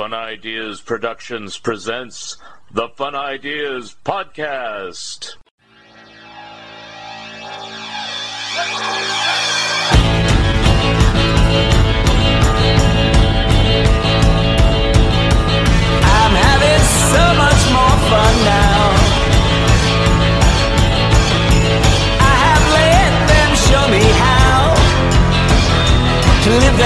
Fun Ideas Productions presents the Fun Ideas Podcast. I'm having so much more fun now. I have let them show me how to live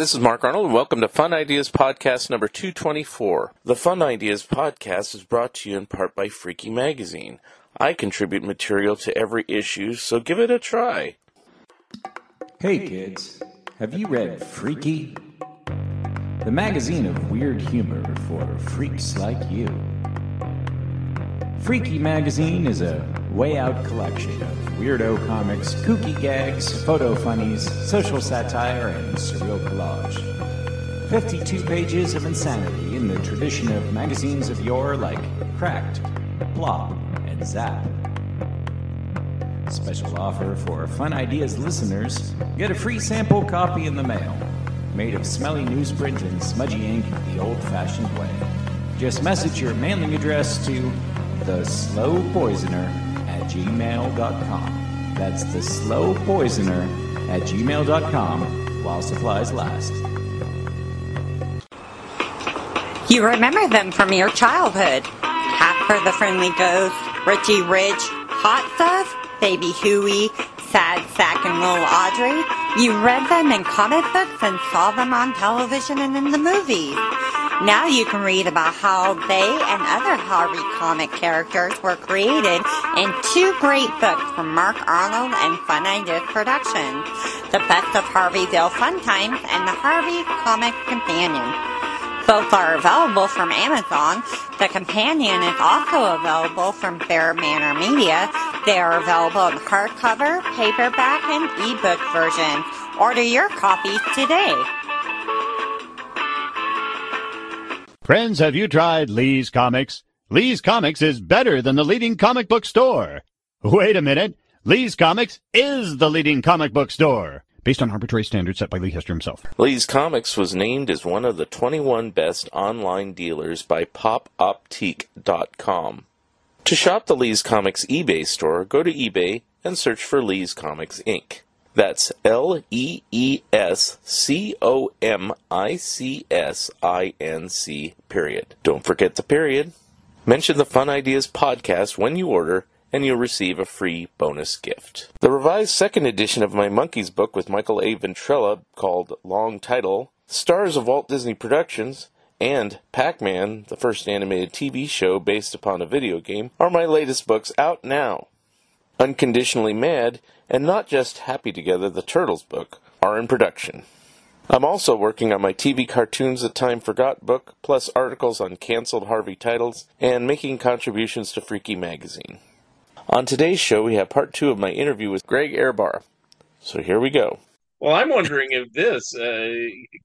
this is Mark Arnold, and welcome to Fun Ideas Podcast number 224. The Fun Ideas Podcast is brought to you in part by Freaky Magazine. I contribute material to every issue, so give it a try. Hey kids, have you read Freaky? The magazine of weird humor for freaks like you. Freaky Magazine is a way out collection of weirdo comics, kooky gags, photo funnies, social satire, and surreal collage. 52 pages of insanity in the tradition of magazines of yore like Cracked, Plop, and Zap. Special offer for Fun Ideas listeners get a free sample copy in the mail, made of smelly newsprint and smudgy ink the old fashioned way. Just message your mailing address to the slow poisoner at gmail.com. That's the slow poisoner at gmail.com while supplies last. You remember them from your childhood. Casper the Friendly Ghost, Richie Rich, Hot Stuff, Baby Huey, Sad Sack and Little Audrey. You read them in comic books and saw them on television and in the movies. Now you can read about how they and other Harvey comic characters were created in two great books from Mark Arnold and Fun Ideas Productions. The Best of Harveyville Fun Times and the Harvey Comic Companion. Both are available from Amazon. The companion is also available from Fair Manor Media. They are available in hardcover, paperback, and ebook versions. Order your copies today. Friends, have you tried Lee's Comics? Lee's Comics is better than the leading comic book store. Wait a minute. Lee's Comics is the leading comic book store. Based on arbitrary standards set by Lee Hester himself. Lee's Comics was named as one of the 21 best online dealers by popoptiq.com. To shop the Lee's Comics eBay store, go to eBay and search for Lee's Comics Inc. That's L E E S C O M I C S I N C period. Don't forget the period. Mention the Fun Ideas podcast when you order, and you'll receive a free bonus gift. The revised second edition of my Monkees book with Michael A. Ventrella, called Long Title, stars of Walt Disney Productions, and Pac Man, the first animated TV show based upon a video game, are my latest books out now. Unconditionally Mad, and Not Just Happy Together, the Turtles book, are in production. I'm also working on my TV Cartoons That Time Forgot book, plus articles on canceled Harvey titles, and making contributions to Freaky Magazine. On today's show, we have part two of my interview with Greg Ehrbar. So here we go. Well, I'm wondering if this, uh,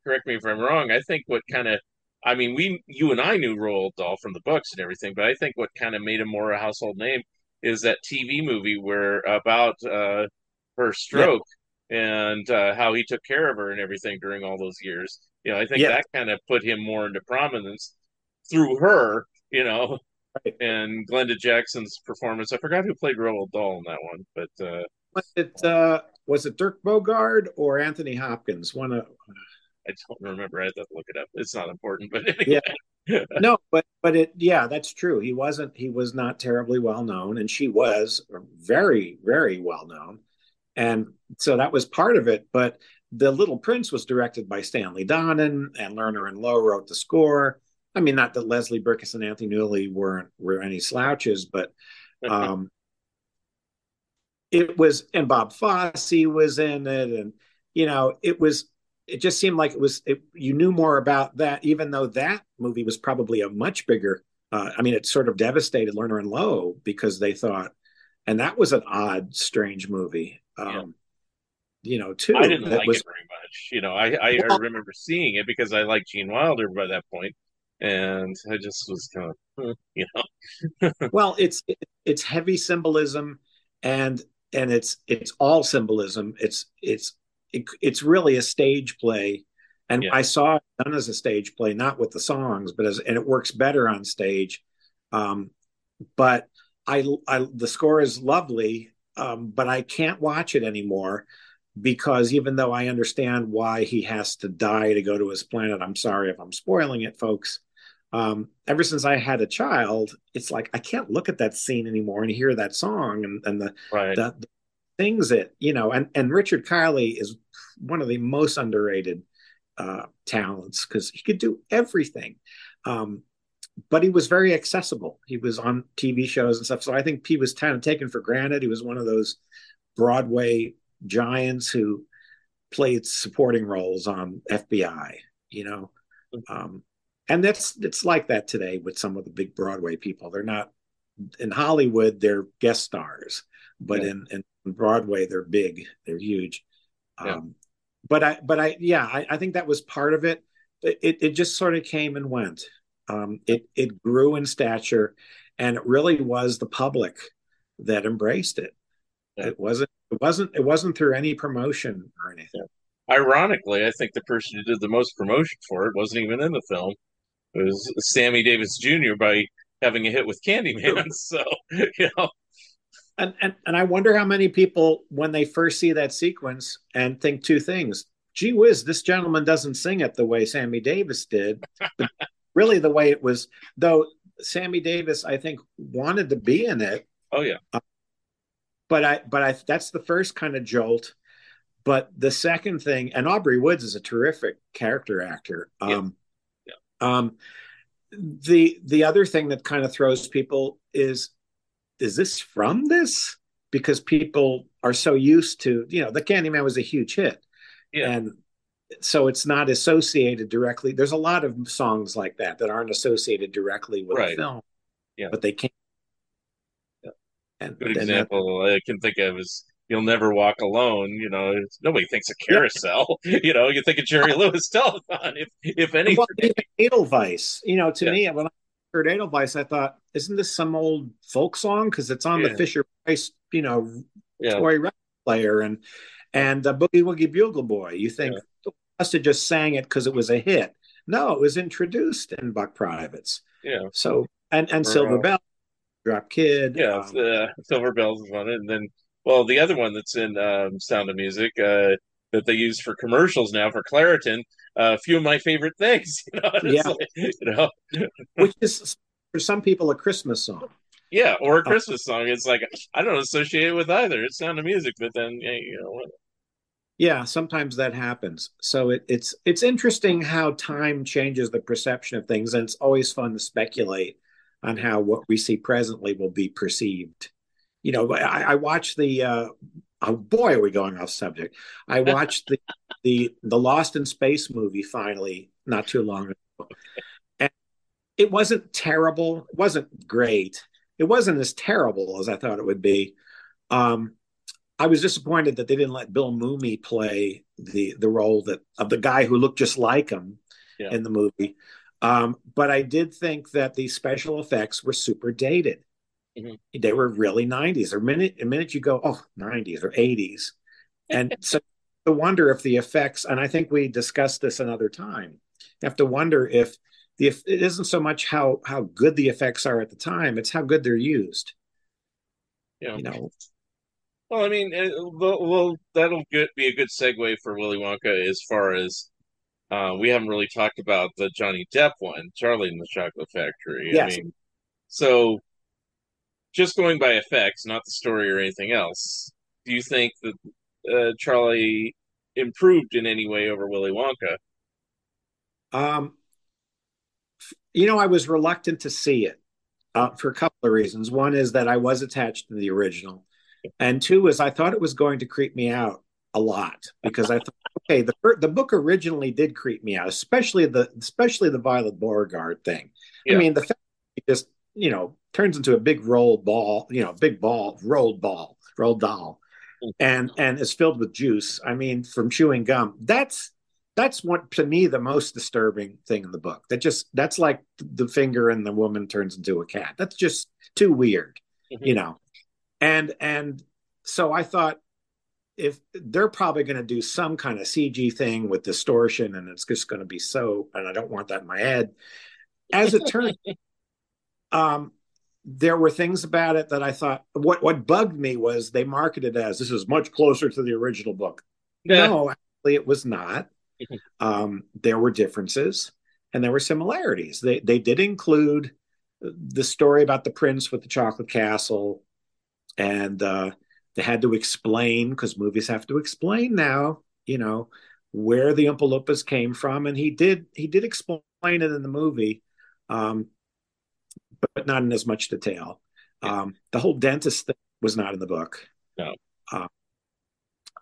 correct me if I'm wrong, I think what kind of, I mean, we, you and I knew Roald Dahl from the books and everything, but I think what kind of made him more a household name is that TV movie where about uh, her stroke and uh, how he took care of her and everything during all those years. You know, I think Yeah. that kind of put him more into prominence through her, you know, Right. and Glenda Jackson's performance. I forgot who played Roald Dahl in that one, but uh, Was it uh, was it Dirk Bogarde or Anthony Hopkins? One of I don't remember. I have to look it up. It's not important, but anyway. No, but but it yeah, that's true. He wasn't he was not terribly well known, and she was very very well known, and so that was part of it. But the Little Prince was directed by Stanley Donen, and Lerner and Loewe wrote the score. I mean, not that Leslie Bricusse and Anthony Newley weren't were any slouches, but um, it was and Bob Fosse was in it, and you know it was it just seemed like it was it, you knew more about that, even though that movie was probably a much bigger. Uh, I mean, it sort of devastated Lerner and Loewe because they thought and that was an odd, strange movie. Um, Yeah. You know, too. I didn't that like was- it very much. You know, I, I, I remember seeing it because I liked Gene Wilder by that point, and I just was kind of, hmm, you know, well it's it, it's heavy symbolism and and it's it's all symbolism it's it's it, it's really a stage play and Yeah. i saw it done as a stage play not with the songs but as and it works better on stage um but i i the score is lovely um but i can't watch it anymore because even though i understand why he has to die to go to his planet i'm sorry if i'm spoiling it folks um, ever since I had a child, it's like I can't look at that scene anymore and hear that song and, and the, right. the, the things that you know. And and Richard Kiley is one of the most underrated uh, talents because he could do everything. Um, but he was very accessible. He was on TV shows and stuff. So I think he was kind of taken for granted. He was one of those Broadway giants who played supporting roles on FBI. You know. Um, and that's it's like that today with some of the big Broadway people. They're not in Hollywood; they're guest stars, but Yeah. in, in Broadway, they're big, they're huge. Yeah. Um, but I, but I, yeah, I, I think that was part of it. It, it just sort of came and went. Um, it it grew in stature, and it really was the public that embraced it. Yeah. It wasn't. It wasn't. It wasn't through any promotion or anything. Ironically, I think the person who did the most promotion for it wasn't even in the film. It was Sammy Davis Jr. by having a hit with Candyman. So, you know, And, and and I wonder how many people, when they first see that sequence, and think two things: "Gee whiz, this gentleman doesn't sing it the way Sammy Davis did." Really, the way it was, though, Sammy Davis, I think, wanted to be in it, oh yeah, but I but I that's the first kind of jolt. But the second thing, and Aubrey Woods is a terrific character actor. Yeah. Um, um, the the other thing that kind of throws people is, is this from this? Because people are so used to, you know, the Candyman was a huge hit, yeah, and so it's not associated directly. There's a lot of songs like that that aren't associated directly with Right. the film, Yeah. but they can. Yeah. And, good example I can think of is "You'll Never Walk Alone." You know, nobody thinks of Carousel. you know, you think of Jerry Lewis Telethon, if if anything. Well, Edelweiss, you know, to Yeah. me, when I Edelweiss, I thought, isn't this some old folk song? Because it's on Yeah. the Fisher Price, you know, yeah, toy record player and and uh, Boogie Woogie Bugle Boy. You think Yeah. "Oh, must have just sang it because it was a hit. No, it was introduced in Buck Privates. yeah, So and and Or, Silver uh, Bell, Drop Kid. yeah. um, uh, Silver Bells is on it, and then well, the other one that's in um, Sound of Music uh, that they use for commercials now for Claritin. Uh, A few of my favorite things. You know, Yeah. like, you know, which is for some people a Christmas song. yeah, or a Christmas song. It's like I don't associate it with either. It's Sound of Music, but then yeah, you know, what- Yeah, sometimes that happens. So it, it's it's interesting how time changes the perception of things, and it's always fun to speculate on how what we see presently will be perceived. You know, I, I watched the uh, oh boy, are we going off subject? I watched the the the Lost in Space movie finally not too long ago, and it wasn't terrible. It wasn't great. It wasn't as terrible as I thought it would be. Um, I was disappointed that they didn't let Bill Mumy play the the role that of the guy who looked just like him Yeah. in the movie. Um, but I did think that the special effects were super dated. Mhm. They were really 90s. Or minute a minute you go, oh, 90s or 80s. And so to wonder if the effects, and I think we discussed this another time, you have to wonder if the if it isn't so much how how good the effects are at the time, it's how good they're used. Yeah. You know, Well, I mean, it, well, that'll get, be a good segue for Willy Wonka as far as uh, we haven't really talked about the Johnny Depp one, Charlie and the Chocolate Factory. Yes. I mean, so just going by effects, not the story or anything else, do you think that uh, Charlie improved in any way over Willy Wonka? Um, you know, I was reluctant to see it uh, for a couple of reasons. One is that I was attached to the original, and two is I thought it was going to creep me out a lot because I thought, okay, the the book originally did creep me out, especially the especially the Violet Beauregarde thing. Yeah. I mean, the fact that he just you know turns into a big roll ball, you know, big ball, rolled ball, rolled doll, and and is filled with juice. I mean, from chewing gum. That's that's what to me the most disturbing thing in the book. That just that's like the finger and the woman turns into a cat. That's just too weird, mm-hmm. you know. And and so I thought if they're probably going to do some kind of CG thing with distortion and it's just going to be so and I don't want that in my head. As it turned um there were things about it that I thought what what bugged me was they marketed as this is much closer to the original book. Yeah. No, actually it was not. um, there were differences and there were similarities. They they did include the story about the prince with the chocolate castle, and uh, they had to explain because movies have to explain now. You know where the Oompa Loompas came from, and he did he did explain it in the movie, um, but not in as much detail. Um, the whole dentist thing was not in the book. No. Uh,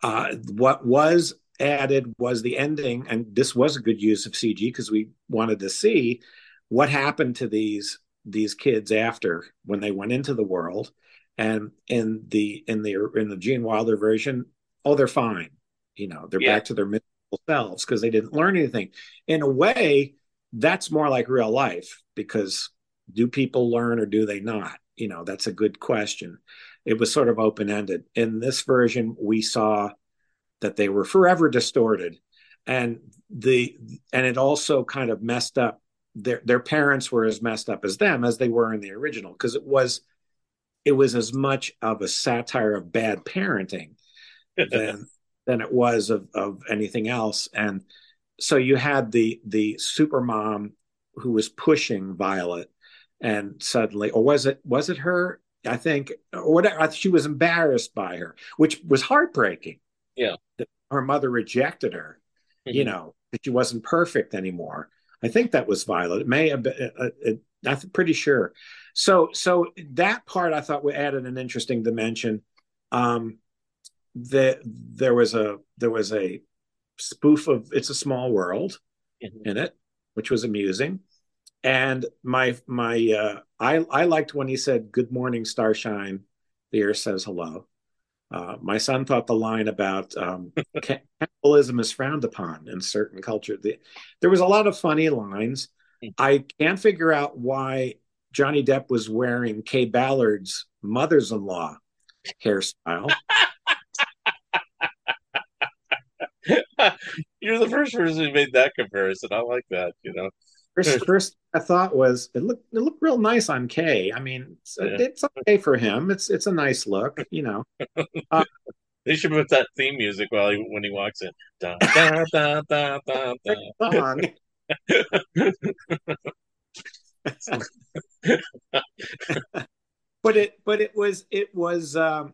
uh, what was added was the ending, and this was a good use of CG because we wanted to see what happened to these these kids after when they went into the world. And in the in the in the Gene Wilder version, oh, they're fine. You know, they're yeah. back to their miserable selves because they didn't learn anything. In a way, that's more like real life because do people learn or do they not? You know, that's a good question. It was sort of open ended. In this version, we saw that they were forever distorted and the and it also kind of messed up their their parents were as messed up as them as they were in the original because it was it was as much of a satire of bad parenting than than it was of of anything else and so you had the the super mom who was pushing violet and suddenly or was it was it her? I think or whatever she was embarrassed by her which was heartbreaking. Yeah. Her mother rejected her mm-hmm. you know that she wasn't perfect anymore. I think that was violet. It may have been uh, uh, i'm pretty sure. So so that part i thought we added an interesting dimension. Um that there was a there was a spoof of it's a small world mm-hmm. in it which was amusing and my my uh i i liked when he said good morning starshine the air says hello uh, my son thought the line about um, cannibalism is frowned upon in certain culture. The, there was a lot of funny lines. I can't figure out why Johnny Depp was wearing Kaye Ballard's mother's-in-law hairstyle. You're the first person who made that comparison. I like that. You know, first, first I thought was it looked it looked real nice on Kaye. I mean, it's, yeah. it's okay for him. It's it's a nice look, you know. Uh, they should put that theme music while he when he walks in. Da, da, da, da, da, da. but it but it was it was um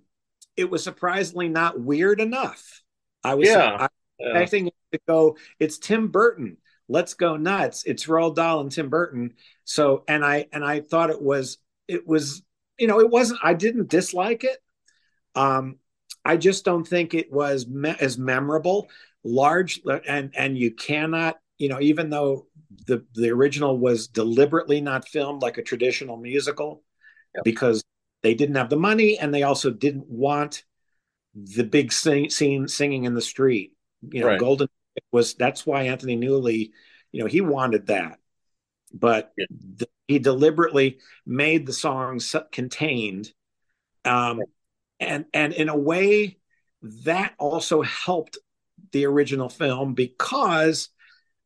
it was surprisingly not weird enough. I was yeah. yeah. it to go. It's Tim Burton let's go nuts. It's Roald Dahl and Tim Burton. So and I and I thought it was it was you know it wasn't I didn't dislike it. Um I just don't think it was me- as memorable. Large and and you cannot you know even though the the original was deliberately not filmed like a traditional musical yep. because they didn't have the money and they also didn't want the big sing, scene singing in the street. You know right. golden was that's why Anthony Newley, you know, he wanted that, but yeah. th- he deliberately made the songs contained, um, and and in a way that also helped the original film because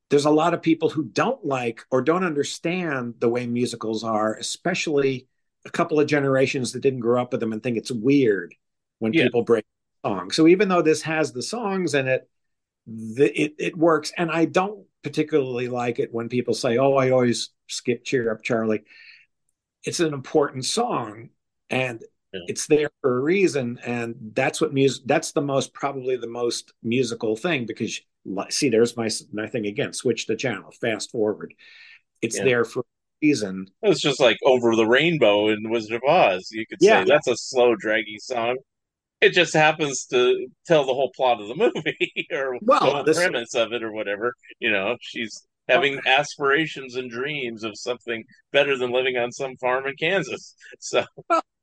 there's a lot of people who don't like or don't understand the way musicals are, especially a couple of generations that didn't grow up with them and think it's weird when yeah. people break songs. So even though this has the songs in it, the, it, it works. And I don't particularly like it when people say, oh, I always skip Cheer Up Charlie. It's an important song and yeah. it's there for a reason. And that's what music, that's the most, probably the most musical thing because see, there's my, my thing again, switch the channel, fast forward. It's yeah. there for a reason. It's just like Over the Rainbow in Wizard of Oz. You could yeah. say that's a slow, draggy song it just happens to tell the whole plot of the movie or well, the premise of it or whatever. You know, she's having aspirations and dreams of something better than living on some farm in Kansas. So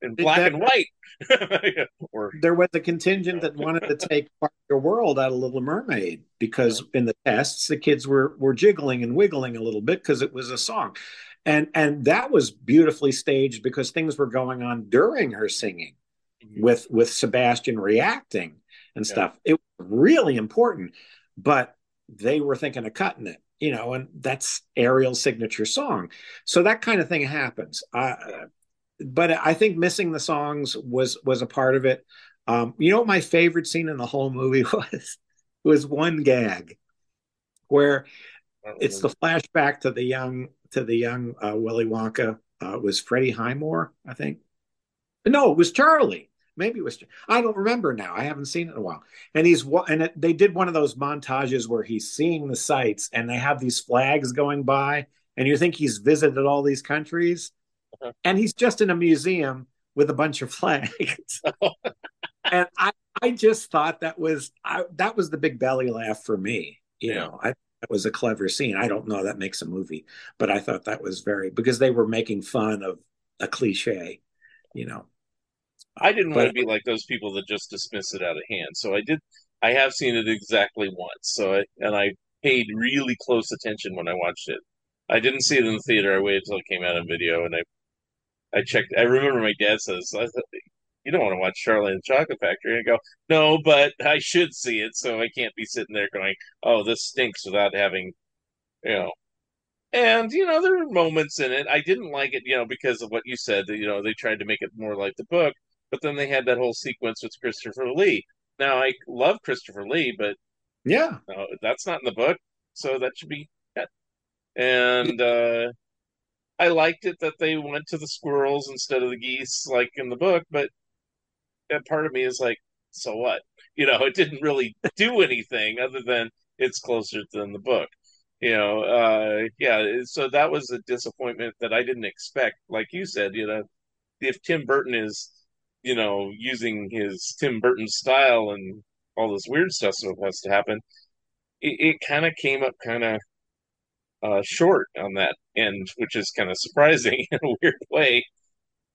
in black that- and white. or there was a contingent that wanted to take part of the world out of Little Mermaid because in the tests the kids were were jiggling and wiggling a little bit because it was a song, and and that was beautifully staged because things were going on during her singing, with with Sebastian reacting and Yeah. stuff. It was really important, but they were thinking of cutting it, you know, and that's Ariel's signature song. So that kind of thing happens. Uh, but I think missing the songs was was a part of it. Um, you know what my favorite scene in the whole movie was? Was one gag where it's the flashback to the young to the young uh, Willy Wonka. Uh, it was Freddie Highmore, I think. No, it was Charlie. Maybe it was. I don't remember now. I haven't seen it in a while. And he's and it, they did one of those montages where he's seeing the sights, and they have these flags going by, and you think he's visited all these countries, Uh-huh. and he's just in a museum with a bunch of flags. and I, I just thought that was I, that was the big belly laugh for me. You Yeah. know, I that was a clever scene. I don't know that makes a movie, but I thought that was very because they were making fun of a cliche. You know, I didn't But- want to be like those people that just dismiss it out of hand. So I did. I have seen it exactly once. So I, and I paid really close attention when I watched it. I didn't see it in the theater. I waited until it came out on video, and I I checked. I remember my dad says, I thought, "You don't want to watch Charlie and the Chocolate Factory." And I go, "No, but I should see it, so I can't be sitting there going, oh, this stinks,' without having, you know." And you know, there were moments in it. I didn't like it, you know, because of what you said. That you know, they tried to make it more like the book, but then they had that whole sequence with Christopher Lee. Now I love Christopher Lee, but yeah, no, that's not in the book, so that should be cut. And uh, I liked it that they went to the squirrels instead of the geese, like in the book. But that part of me is like, so what? You know, it didn't really do anything other than it's closer than the book. You know, uh, yeah. So that was a disappointment that I didn't expect. Like you said, you know, if Tim Burton is, you know, using his Tim Burton style and all this weird stuff that has to happen, it, it kind of came up kind of uh, short on that end, which is kind of surprising in a weird way.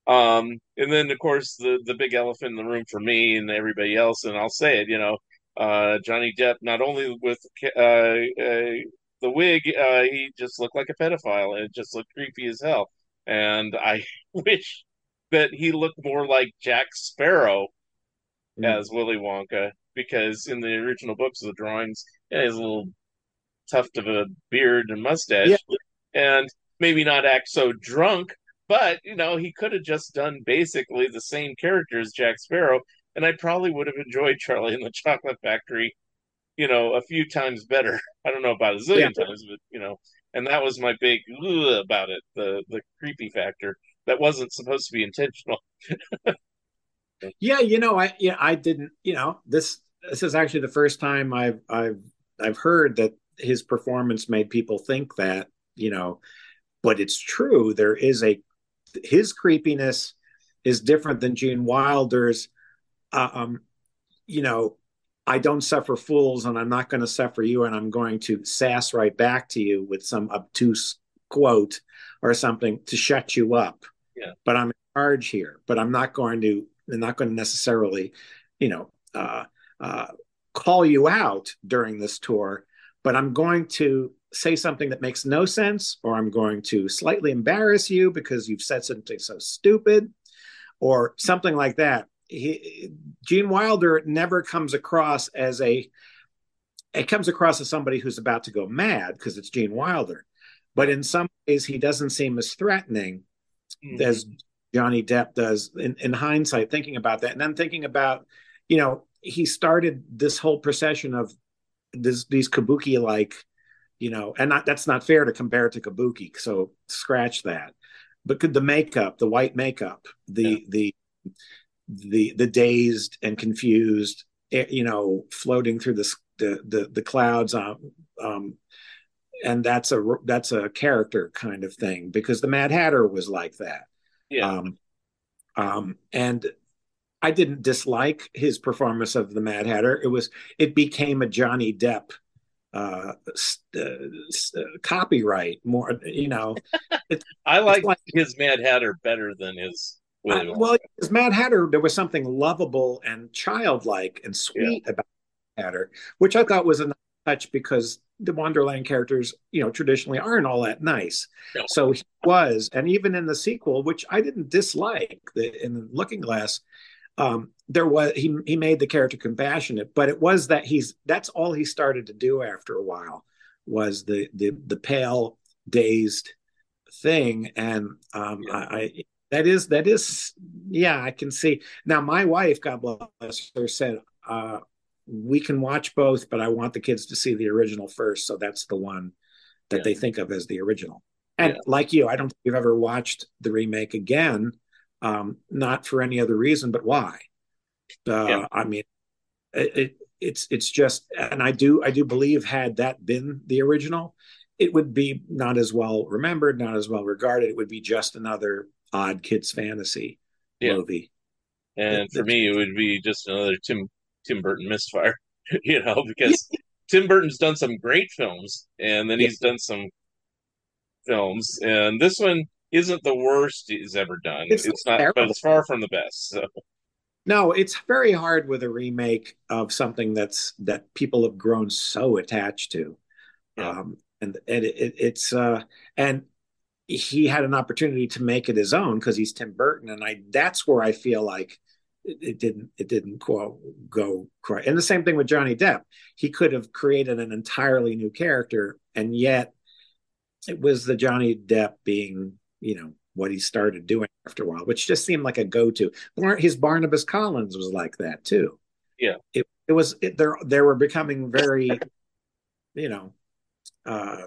Um, and then of course the the big elephant in the room for me and everybody else, and I'll say it, you know, uh, Johnny Depp not only with uh, uh, the wig, uh, he just looked like a pedophile, and it just looked creepy as hell. And I wish that he looked more like Jack Sparrow Mm. as Willy Wonka, because in the original books, the drawings, yeah, he has a little tuft of a beard and mustache, Yeah. and maybe not act so drunk, but you know, he could have just done basically the same character as Jack Sparrow, and I probably would have enjoyed Charlie in the Chocolate Factory, you know, a few times better. I don't know about a zillion times, but you know, and that was my big about it, the the creepy factor that wasn't supposed to be intentional. yeah. You know, I yeah, I didn't. You know, this this is actually the first time I've I've I've heard that his performance made people think that. You know, but it's true. There is a his creepiness is different than Gene Wilder's. Uh, um, you know, I don't suffer fools, and I'm not going to suffer you, and I'm going to sass right back to you with some obtuse quote or something to shut you up. But I'm in charge here. But I'm not going to. I'm not going to necessarily, you know, uh, uh, call you out during this tour. But I'm going to say something that makes no sense, or I'm going to slightly embarrass you because you've said something so stupid, or something like that. He, Gene Wilder never comes across as a. It comes across as somebody who's about to go mad because it's Gene Wilder, but in some ways he doesn't seem as threatening as Johnny Depp does in, in hindsight, thinking about that. And then thinking about, you know, he started this whole procession of this, these kabuki like, you know, and not, that's not fair to compare it to kabuki. So scratch that. But could the makeup, the white makeup, the, the, the, the dazed and confused, eh, you know, floating through the, the, the, the clouds, um, um, and that's a that's a character kind of thing because the Mad Hatter was like that. Yeah. Um, um, and I didn't dislike his performance of the Mad Hatter. It was it became a Johnny Depp uh, uh, uh, copyright more you know i like, like, his mad hatter better than his well his mad hatter there was something lovable and childlike and sweet yeah. about hatter which i thought was a nice touch because the wonderland characters you know traditionally aren't all that nice no. so he was and even in the sequel which i didn't dislike the, in the looking glass um, there was he he made the character compassionate, but it was that he's that's all he started to do after a while was the the the pale dazed thing, and um, yeah. I, I that is that is yeah I can see now. My wife, God bless her, said. Uh, we can watch both, but I want the kids to see the original first. So that's the one that yeah. they think of as the original. And yeah. like you, I don't think you've ever watched the remake again um, not for any other reason, but why? Uh, yeah. I mean, it, it, it's it's just, and I do I do believe had that been the original, it would be not as well remembered, not as well regarded. It would be just another odd kids fantasy movie. And it, for me, it would be just another Tim Tim Burton misfire, you know, because. Tim Burton's done some great films, and then he's done some films, and this one isn't the worst he's ever done. It's, it's not, terrible. but it's far from the best. So. No, it's very hard with a remake of something that's that people have grown so attached to, yeah. um, and and it, it, it's uh, and he had an opportunity to make it his own because he's Tim Burton, and I that's where I feel like it, it didn't it didn't go go quite. And the same thing with Johnny Depp, he could have created an entirely new character, and yet it was the Johnny Depp being you know what he started doing after a while, which just seemed like a go-to. His Barnabas Collins was like that too. Yeah, it it was it, there. They were becoming very, you know, uh,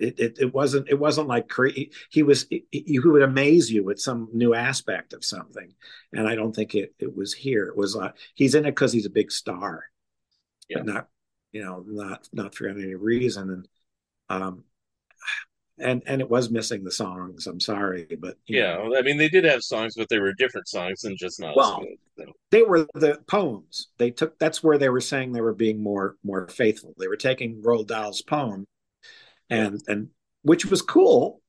it, it, it wasn't it wasn't like cre- he was he, he would amaze you with some new aspect of something, and I don't think it it was here. It was uh, he's in it because he's a big star, yeah. but not you know not not for any reason. And um, and and it was missing the songs. I'm sorry, but yeah, know. I mean they did have songs, but they were different songs and just not well, so. They were the poems. They took that's where they were saying they were being more more faithful. They were taking Roald Dahl's poem, and and which was cool,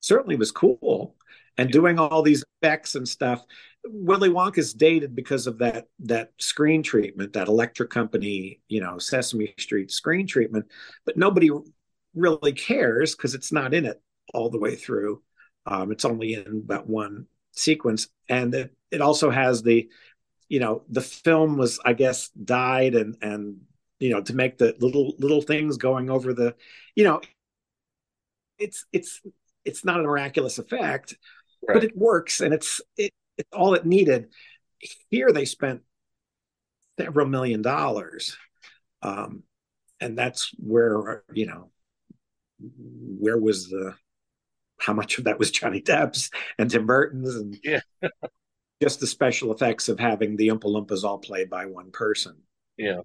certainly was cool, and doing all these effects and stuff. Willy Wonka is dated because of that that screen treatment, that electric company, you know, Sesame Street screen treatment. But nobody really cares because it's not in it all the way through. Um, it's only in that one sequence, and it, it also has the, you know, the film was I guess died and and you know to make the little little things going over the, you know, it's it's it's not a miraculous effect, right. but it works and it's it, it's all it needed. Here they spent several million dollars, um, and that's where you know where was the how much of that was Johnny Depp's and Tim Burton's and yeah. just the special effects of having the Oompa Loompas all played by one person. Yeah.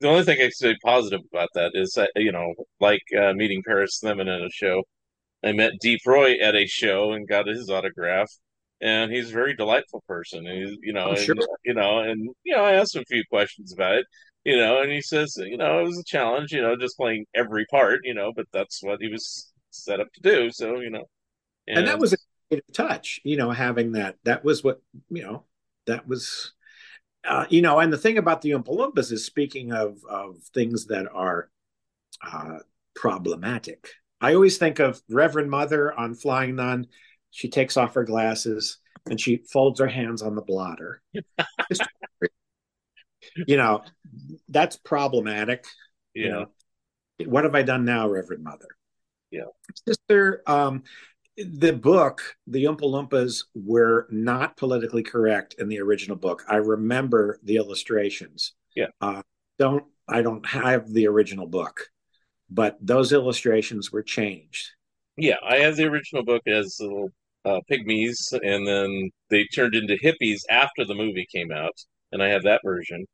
The only thing I say positive about that is that, you know, like uh, meeting Paris Themmen at a show, I met Deep Roy at a show and got his autograph. And he's a very delightful person. And he's, you know, and, sure. you know, and you know, I asked him a few questions about it you know, and he says, you know, it was a challenge, you know, just playing every part, you know, but that's what he was set up to do. So, you know, and, and that was a touch, you know, having that, that was what, you know, that was, uh, you know, and the thing about the Oompa Loompas is speaking of, of things that are uh, problematic. I always think of Reverend Mother on Flying Nun. She takes off her glasses and she folds her hands on the blotter. you know, that's problematic. Yeah. You know, what have I done now, Reverend Mother? Yeah. Sister, um, the book, the Oompa Loompas were not politically correct in the original book. I remember the illustrations. Yeah. Uh, don't I don't have the original book, but those illustrations were changed. Yeah, I have the original book as little uh, pygmies, and then they turned into hippies after the movie came out, and I have that version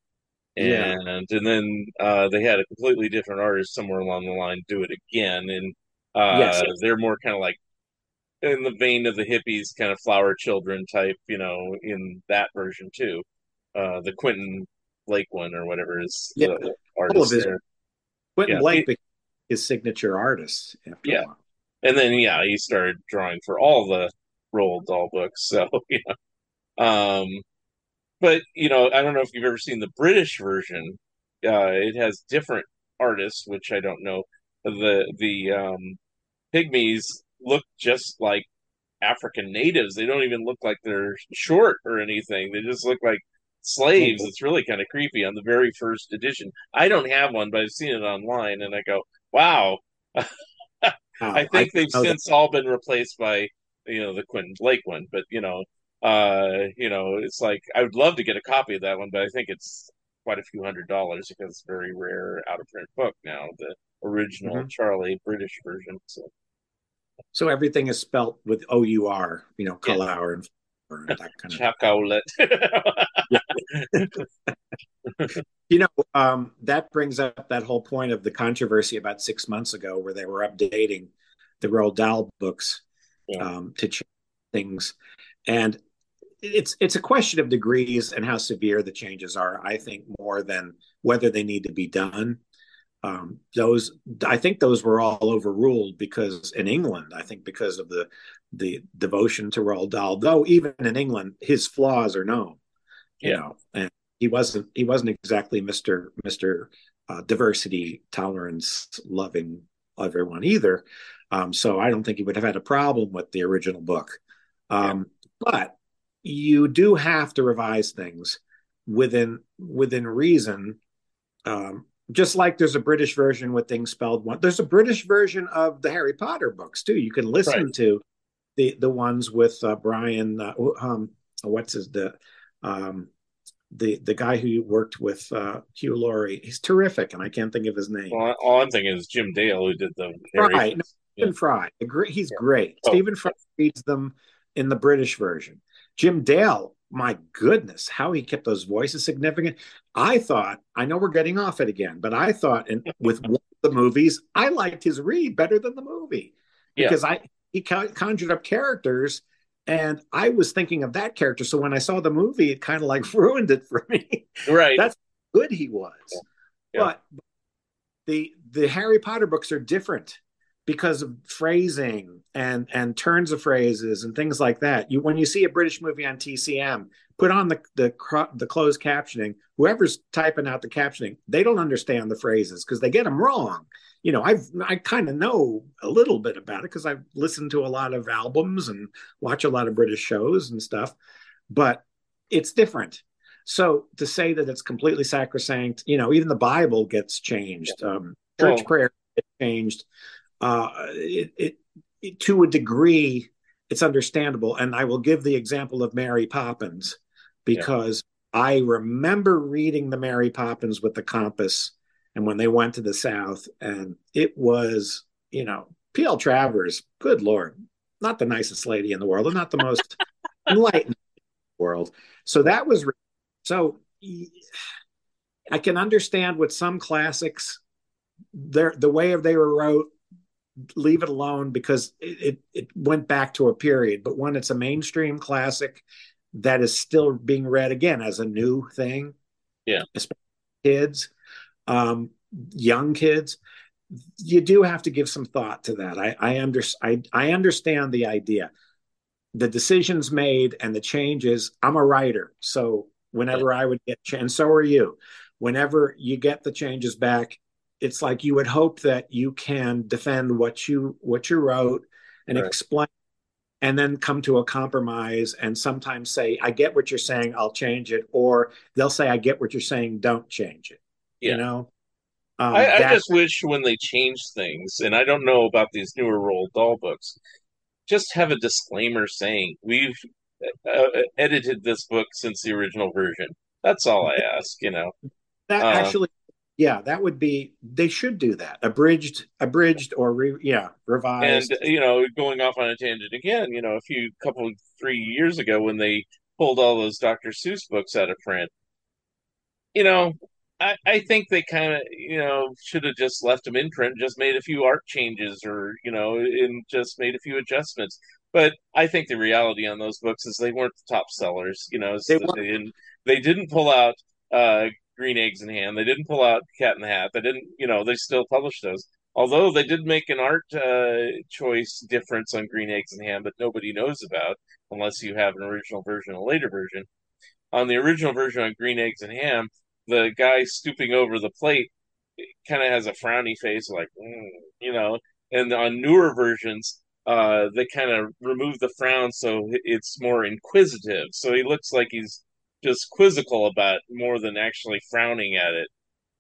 and yeah. and then uh, they had a completely different artist somewhere along the line do it again, and uh, yes. they're more kind of like in the vein of the hippies, kind of flower children type, you know, in that version too. Uh, the Quentin Blake one or whatever is yeah. the artist there. Quentin Yeah, Blake he- became his signature artist. After Yeah. a while. and then yeah, he started drawing for all the Roald Dahl books. So yeah, um, but you know, I don't know if you've ever seen the British version. Uh, it has different artists, which I don't know. The the um, pygmies look just like African natives. They don't even look like they're short or anything. They just look like slaves. It's really kind of creepy on the very first edition. I don't have one, but I've seen it online, and I go, "Wow." Wow, I think they've didn't that. since all been replaced by you know the Quentin Blake one, but you know, uh, you know, it's like I would love to get a copy of that one, but I think it's quite a few hundred dollars because it's a very rare out of print book now. The original Mhm. Charlie British version. So So everything is spelt with O U R, you know, Yeah. color and and that kind of. Chocolate. You know, um, that brings up that whole point of the controversy about six months ago, where they were updating the Roald Dahl books Yeah. um, to change things, and it's it's a question of degrees and how severe the changes are. I think more than whether they need to be done. Um, those I think those were all overruled because in England, I think because of the the devotion to Roald Dahl. Though even in England, his flaws are known. You Yeah. know, and he wasn't he wasn't exactly Mr. Mr. Uh, diversity tolerance loving everyone either. Um, so I don't think he would have had a problem with the original book. Um, But you do have to revise things within within reason. Um, just like there's a British version with things spelled one. There's a British version of the Harry Potter books too. You can listen Right. to the the ones with uh, Brian. Uh, um, what's his the um, the the guy who worked with uh, Hugh Laurie. He's terrific, and I can't think of his name. well, all I'm thinking is Jim Dale who did the Harry. Right. No, Yeah. Stephen Fry. He's Yeah. great. Oh. Stephen Fry reads them in the British version. Jim Dale, my goodness, how he kept those voices significant. I thought, I know we're getting off it again, but I thought in, with one of the movies, I liked his read better than the movie Yeah. because I he conjured up characters. And I was thinking of that character. So when I saw the movie, it kind of like ruined it for me. Right. That's good he was. Yeah. But the the Harry Potter books are different because of phrasing and and turns of phrases and things like that. You when you see a British movie on TCM, put on the the the closed captioning. Whoever's typing out the captioning, they don't understand the phrases because they get them wrong. You know, I've I kind of know a little bit about it because I've listened to a lot of albums and watch a lot of British shows and stuff, but it's different. So to say that it's completely sacrosanct, you know, even the Bible gets changed. Um, church Well- prayer gets changed. Uh, it, it, it to a degree, it's understandable. And I will give the example of Mary Poppins because I remember reading the Mary Poppins with the compass, and when they went to the South, and it was, you know, P.L. Travers. Good lord, not the nicest lady in the world, and not the most enlightened world. So that was so I can understand with some classics, their the way they were wrote, leave it alone because it, it, it went back to a period. But when it's a mainstream classic that is still being read again as a new thing, Yeah. especially kids, um, young kids, you do have to give some thought to that. I I, under, I, I understand the idea. The decisions made and the changes. I'm a writer, so whenever I would get, and so are you. Whenever you get the changes back, it's like you would hope that you can defend what you what you wrote and Right. explain, and then come to a compromise. And sometimes say, "I get what you're saying. I'll change it," or they'll say, "I get what you're saying. Don't change it." Yeah. You know. Um, I, I just wish when they change things, and I don't know about these newer Roald Dahl books, just have a disclaimer saying we've uh, edited this book since the original version. That's all I ask, you know. That Uh, actually, yeah, that would be. They should do that. Abridged, abridged, or re, yeah, And you know, going off on a tangent again, you know, a few couple three years ago when they pulled all those Dr. Seuss books out of print, you know, I, I think they kind of, you know, should have just left them in print, just made a few art changes or, you know, and just made a few adjustments. But I think the reality on those books is they weren't the top sellers. You know, they didn't they didn't pull out uh, Green Eggs and Ham. They didn't pull out Cat in the Hat. They didn't, you know, they still published those. Although they did make an art uh, choice difference on Green Eggs and Ham, but nobody knows about unless you have an original version, a later version. On the original version on Green Eggs and Ham, the guy stooping over the plate kind of has a frowny face, like mm, you know. And on newer versions, uh, they kind of remove the frown so it's more inquisitive. So he looks like he's just quizzical about more than actually frowning at it.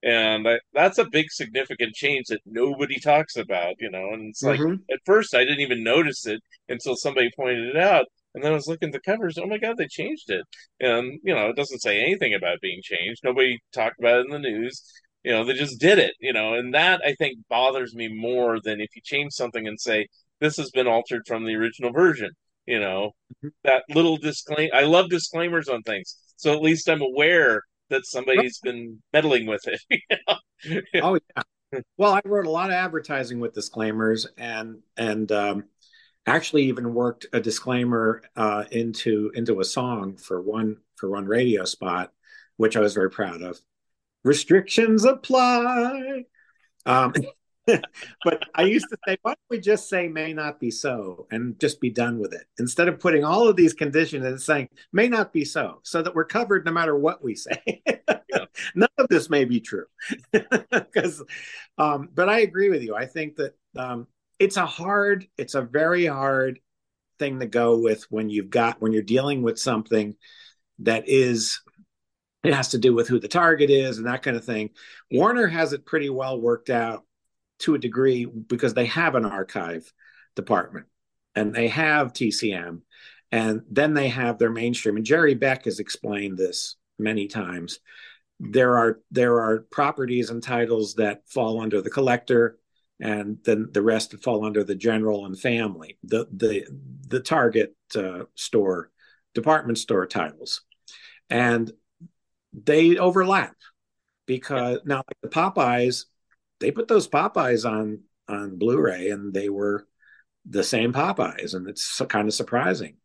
And I, that's a big significant change that nobody talks about, you know. And it's like Mhm. at first I didn't even notice it until somebody pointed it out. And then I was looking at the covers. Oh my God, they changed it. And you know, it doesn't say anything about being changed. Nobody talked about it in the news. You know, they just did it. You know, and that I think bothers me more than if you change something and say this has been altered from the original version. You know, that little disclaimer. I love disclaimers on things, so at least I'm aware that somebody's been meddling with it. you know? Oh yeah. Well, I wrote a lot of advertising with disclaimers, and and um, actually even worked a disclaimer uh, into into a song for one for one radio spot, which I was very proud of. Restrictions apply. Um, but I used to say, why don't we just say may not be so and just be done with it instead of putting all of these conditions and saying may not be so, so that we're covered no matter what we say. None of this may be true. Because, um, but I agree with you. I think that um, it's a hard, it's a very hard thing to go with when you've got when you're dealing with something that is it has to do with who the target is and that kind of thing. Warner has it pretty well worked out to a degree because they have an archive department and they have TCM and then they have their mainstream. And Jerry Beck has explained this many times. There are there are properties and titles that fall under the collector and then the rest fall under the general and family the the the target uh, store department store titles. And they overlap because now like the popeyes they put those Popeyes on on Blu-ray, and they were the same Popeyes, and it's kind of surprising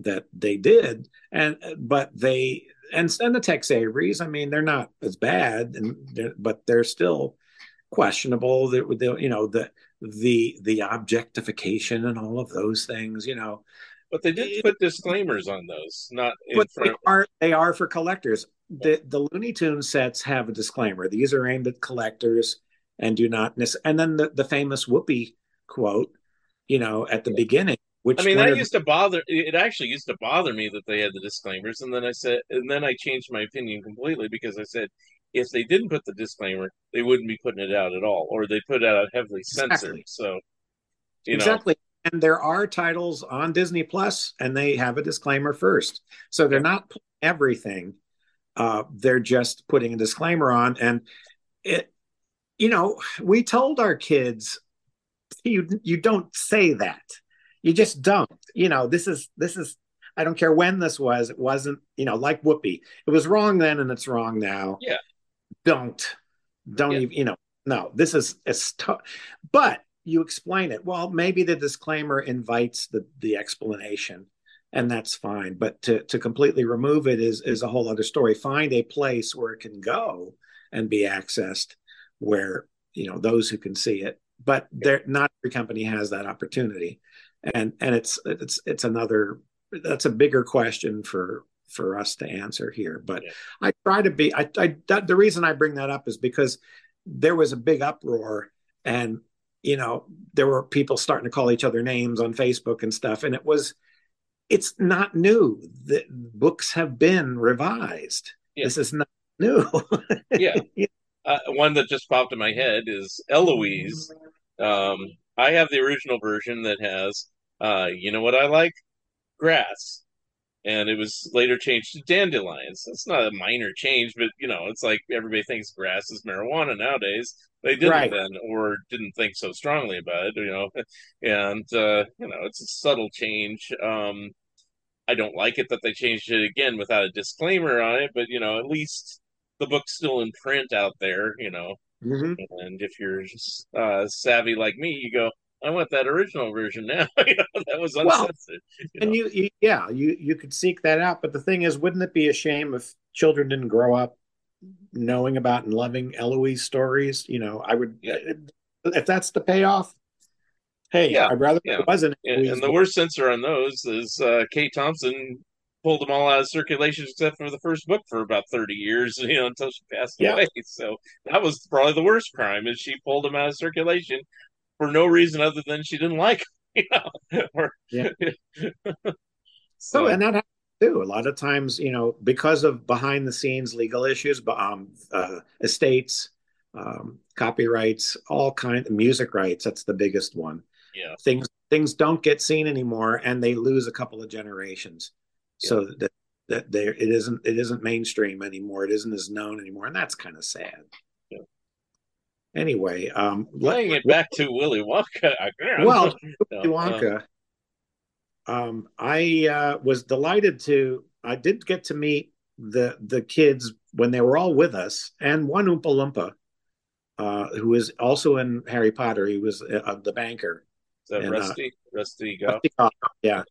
that they did. And but they and and the Tex Avery's, I mean, they're not as bad, and they're, but they're still questionable. That the you know the the the objectification and all of those things, you know. But they did put disclaimers on those, not But they are they are for collectors. The the Looney Tune sets have a disclaimer. These are aimed at collectors and do not miss. and then the, the famous Whoopi quote, you know, at the beginning, which I mean, that of- used to bother. It actually used to bother me that they had the disclaimers, and then I said, and then I changed my opinion completely because I said, if they didn't put the disclaimer, they wouldn't be putting it out at all, or they put it out heavily censored. Exactly. So, you know, exactly. And there are titles on Disney Plus, and they have a disclaimer first, so they're not everything. Uh, they're just putting a disclaimer on, and it, you know, we told our kids, you you don't say that, you just don't. You know, this is this is. I don't care when this was. It wasn't, you know, like Whoopi. It was wrong then, and it's wrong now. Yeah. Don't, don't Yeah. even. You know, no. This is it's. T- but you explain it. Well, maybe the disclaimer invites the the explanation, and that's fine. But to to completely remove it is is a whole other story. Find a place where it can go and be accessed, where you know those who can see it. But there, not every company has that opportunity, and and it's it's it's another that's a bigger question for for us to answer here. But Yeah. I try to be. I, I that, the reason I bring that up is because there was a big uproar and you know there were people starting to call each other names on facebook and stuff and it was it's not new the books have been revised Yeah. this is not new yeah. Uh, one that just popped in my head is Eloise. Um, I have the original version that has, uh, you know what I like? Grass. And it was later changed to dandelions. It's not a minor change, but you know, it's like everybody thinks grass is marijuana nowadays. They didn't Right. then, or didn't think so strongly about it, you know. And uh, you know, it's a subtle change. Um, I don't like it that they changed it again without a disclaimer on it, but you know, at least the book's still in print out there, you know. Mhm. And if you're uh, savvy like me, you go, I want that original version now. you know, that was Well, you know. and you, you yeah you you could seek that out but the thing is wouldn't it be a shame if children didn't grow up knowing about and loving Eloise stories. You know, I would if that's the payoff. Hey, Yeah, I'd rather yeah. it wasn't. And, and the worst censor on those is uh, Kay Thompson pulled them all out of circulation except for the first book for about 30 years, you know, until she passed Yeah. away. So that was probably the worst crime is she pulled them out of circulation for no reason other than she didn't like 'em, you know. or, Yeah. so, So, and that happens too. A lot of times, you know, because of behind the scenes legal issues, um, uh, estates, um, copyrights, all kind of music rights. That's the biggest one. yeah. Things things don't get seen anymore, and they lose a couple of generations. So that that there it isn't it isn't mainstream anymore. It isn't as known anymore, and that's kind of sad. Yeah. Anyway, um, let- it back to Willy Wonka. well, Willy uh, Wonka. Um, I uh, was delighted to. I did get to meet the the kids when they were all with us, and one Oompa Loompa, uh, who was also in Harry Potter. He was uh, the banker. is that and, uh, Rusty? Rusty Goffe? Yeah,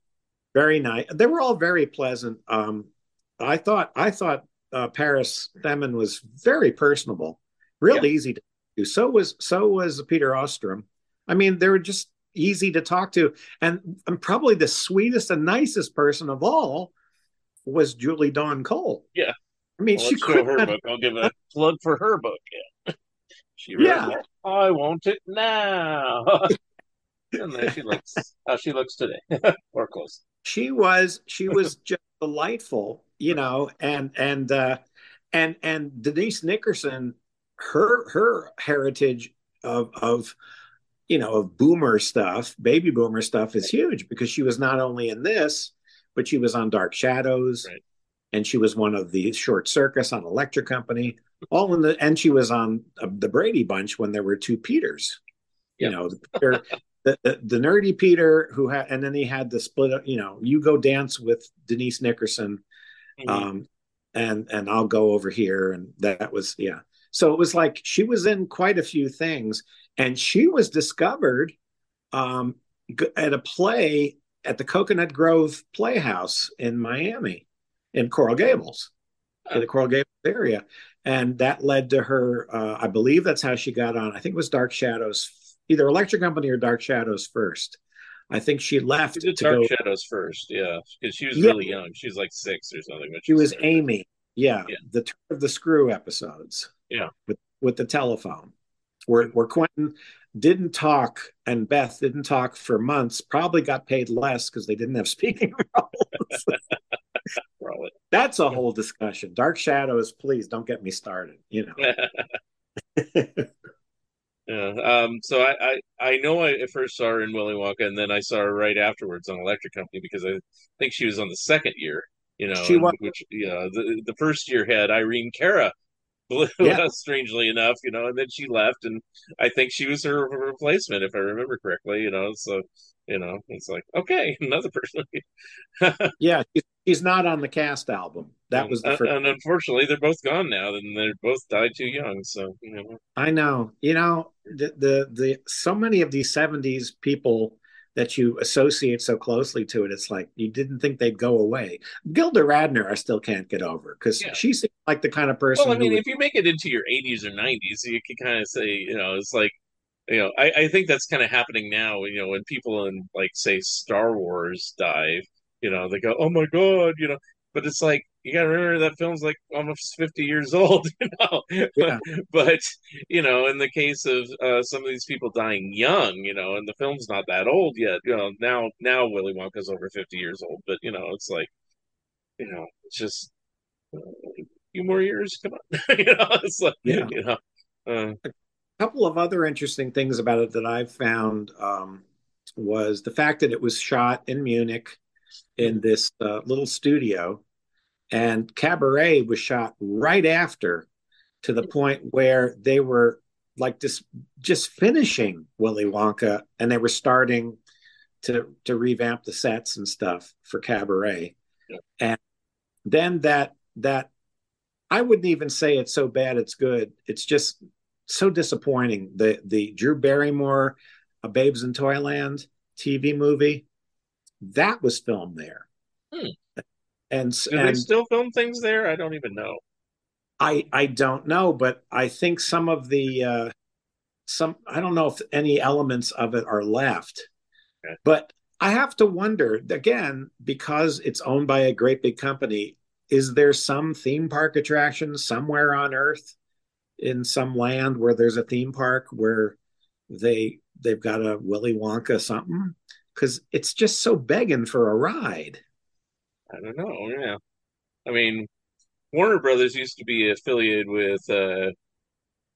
very nice. They were all very pleasant. Um, I thought I thought uh, Paris Themmen was very personable, real easy to do. So was so was Peter Ostrum. I mean, they were just easy to talk to, and, and probably the sweetest and nicest person of all was Julie Dawn Cole. Yeah. I mean, Well, she let's her book. I'll give a plug for her book. Yeah. She wrote Yeah. I want it now. and there she looks how she looks today. or close. she was she was just delightful you know and and uh and and denise nickerson her her heritage of of you know of boomer stuff baby boomer stuff is huge because she was not only in this but she was on dark shadows Right. and she was one of the short circus on electric company all in the and she was on uh, the brady bunch when there were two peters you know the, Peter, the, the the nerdy peter who had and then he had the split you know you go dance with denise nickerson Mhm. um and and i'll go over here and that was yeah so it was like she was in quite a few things and she was discovered um at a play at the coconut grove playhouse in miami in coral gables in the coral gables area and that led to her uh, i believe that's how she got on i think it was dark shadows either electric company or dark shadows first i think she left She to Dark go Shadows first, yeah, because she was Yeah. really young. She was like six or something. when she was started. amy yeah, Yeah. the turn of the screw episodes Yeah. with with the telephone where where quentin didn't talk and beth didn't talk for months probably got paid less because they didn't have speaking roles Probably. that's a whole discussion dark shadows please don't get me started you know Yeah. Um, so I, I, I know I first saw her in Willy Wonka, and then I saw her right afterwards on Electric Company because I think she was on the second year. You know, She was. which yeah, the the first year had Irene Cara, Yeah. strangely enough, you know, and then she left, and I think she was her replacement, if I remember correctly. You know, so you know, it's like okay, another person. yeah she's not on the cast album that was the and, first and unfortunately, they're both gone now, and they're both died too young. So you know, I know. You know, the, the the so many of these 70s people that you associate so closely to it, it's like you didn't think they'd go away. Gilda Radner, I still can't get over because Yeah. she seems like the kind of person Well, I mean, would- if you make it into your 80s or 90s, you can kind of say, you know, it's like, you know, I, I think that's kind of happening now. You know, when people in like say Star Wars die, you know, they go, "Oh my God," you know, but it's like you got to remember that film's like almost 50 years old, you know. Yeah. but you know, in the case of uh, some of these people dying young, you know, and the film's not that old yet, you know, now now Willy Wonka's over 50 years old, but you know, it's like, you know, it's just uh, a few more years, come on, you know, it's like, Yeah. you know, uh, a couple of other interesting things about it that I've found um, was the fact that it was shot in Munich in this uh, little studio, and Cabaret was shot right after, to the point where they were like just just finishing Willy Wonka, and they were starting to to revamp the sets and stuff for Cabaret, Yeah. and then that that I wouldn't even say it's so bad it's good. It's just so disappointing. The the Drew Barrymore, a Babes in Toyland TV movie, that was filmed there. Hmm. And do they and still film things there? I don't even know. I I don't know, but I think some of the uh, some I don't know if any elements of it are left, Okay. but I have to wonder again because it's owned by a great big company. Is there some theme park attraction somewhere on Earth, in some land where there's a theme park where they they've got a Willy Wonka something? Because it's just so begging for a ride. I don't know. Yeah, I mean, Warner Brothers used to be affiliated with uh,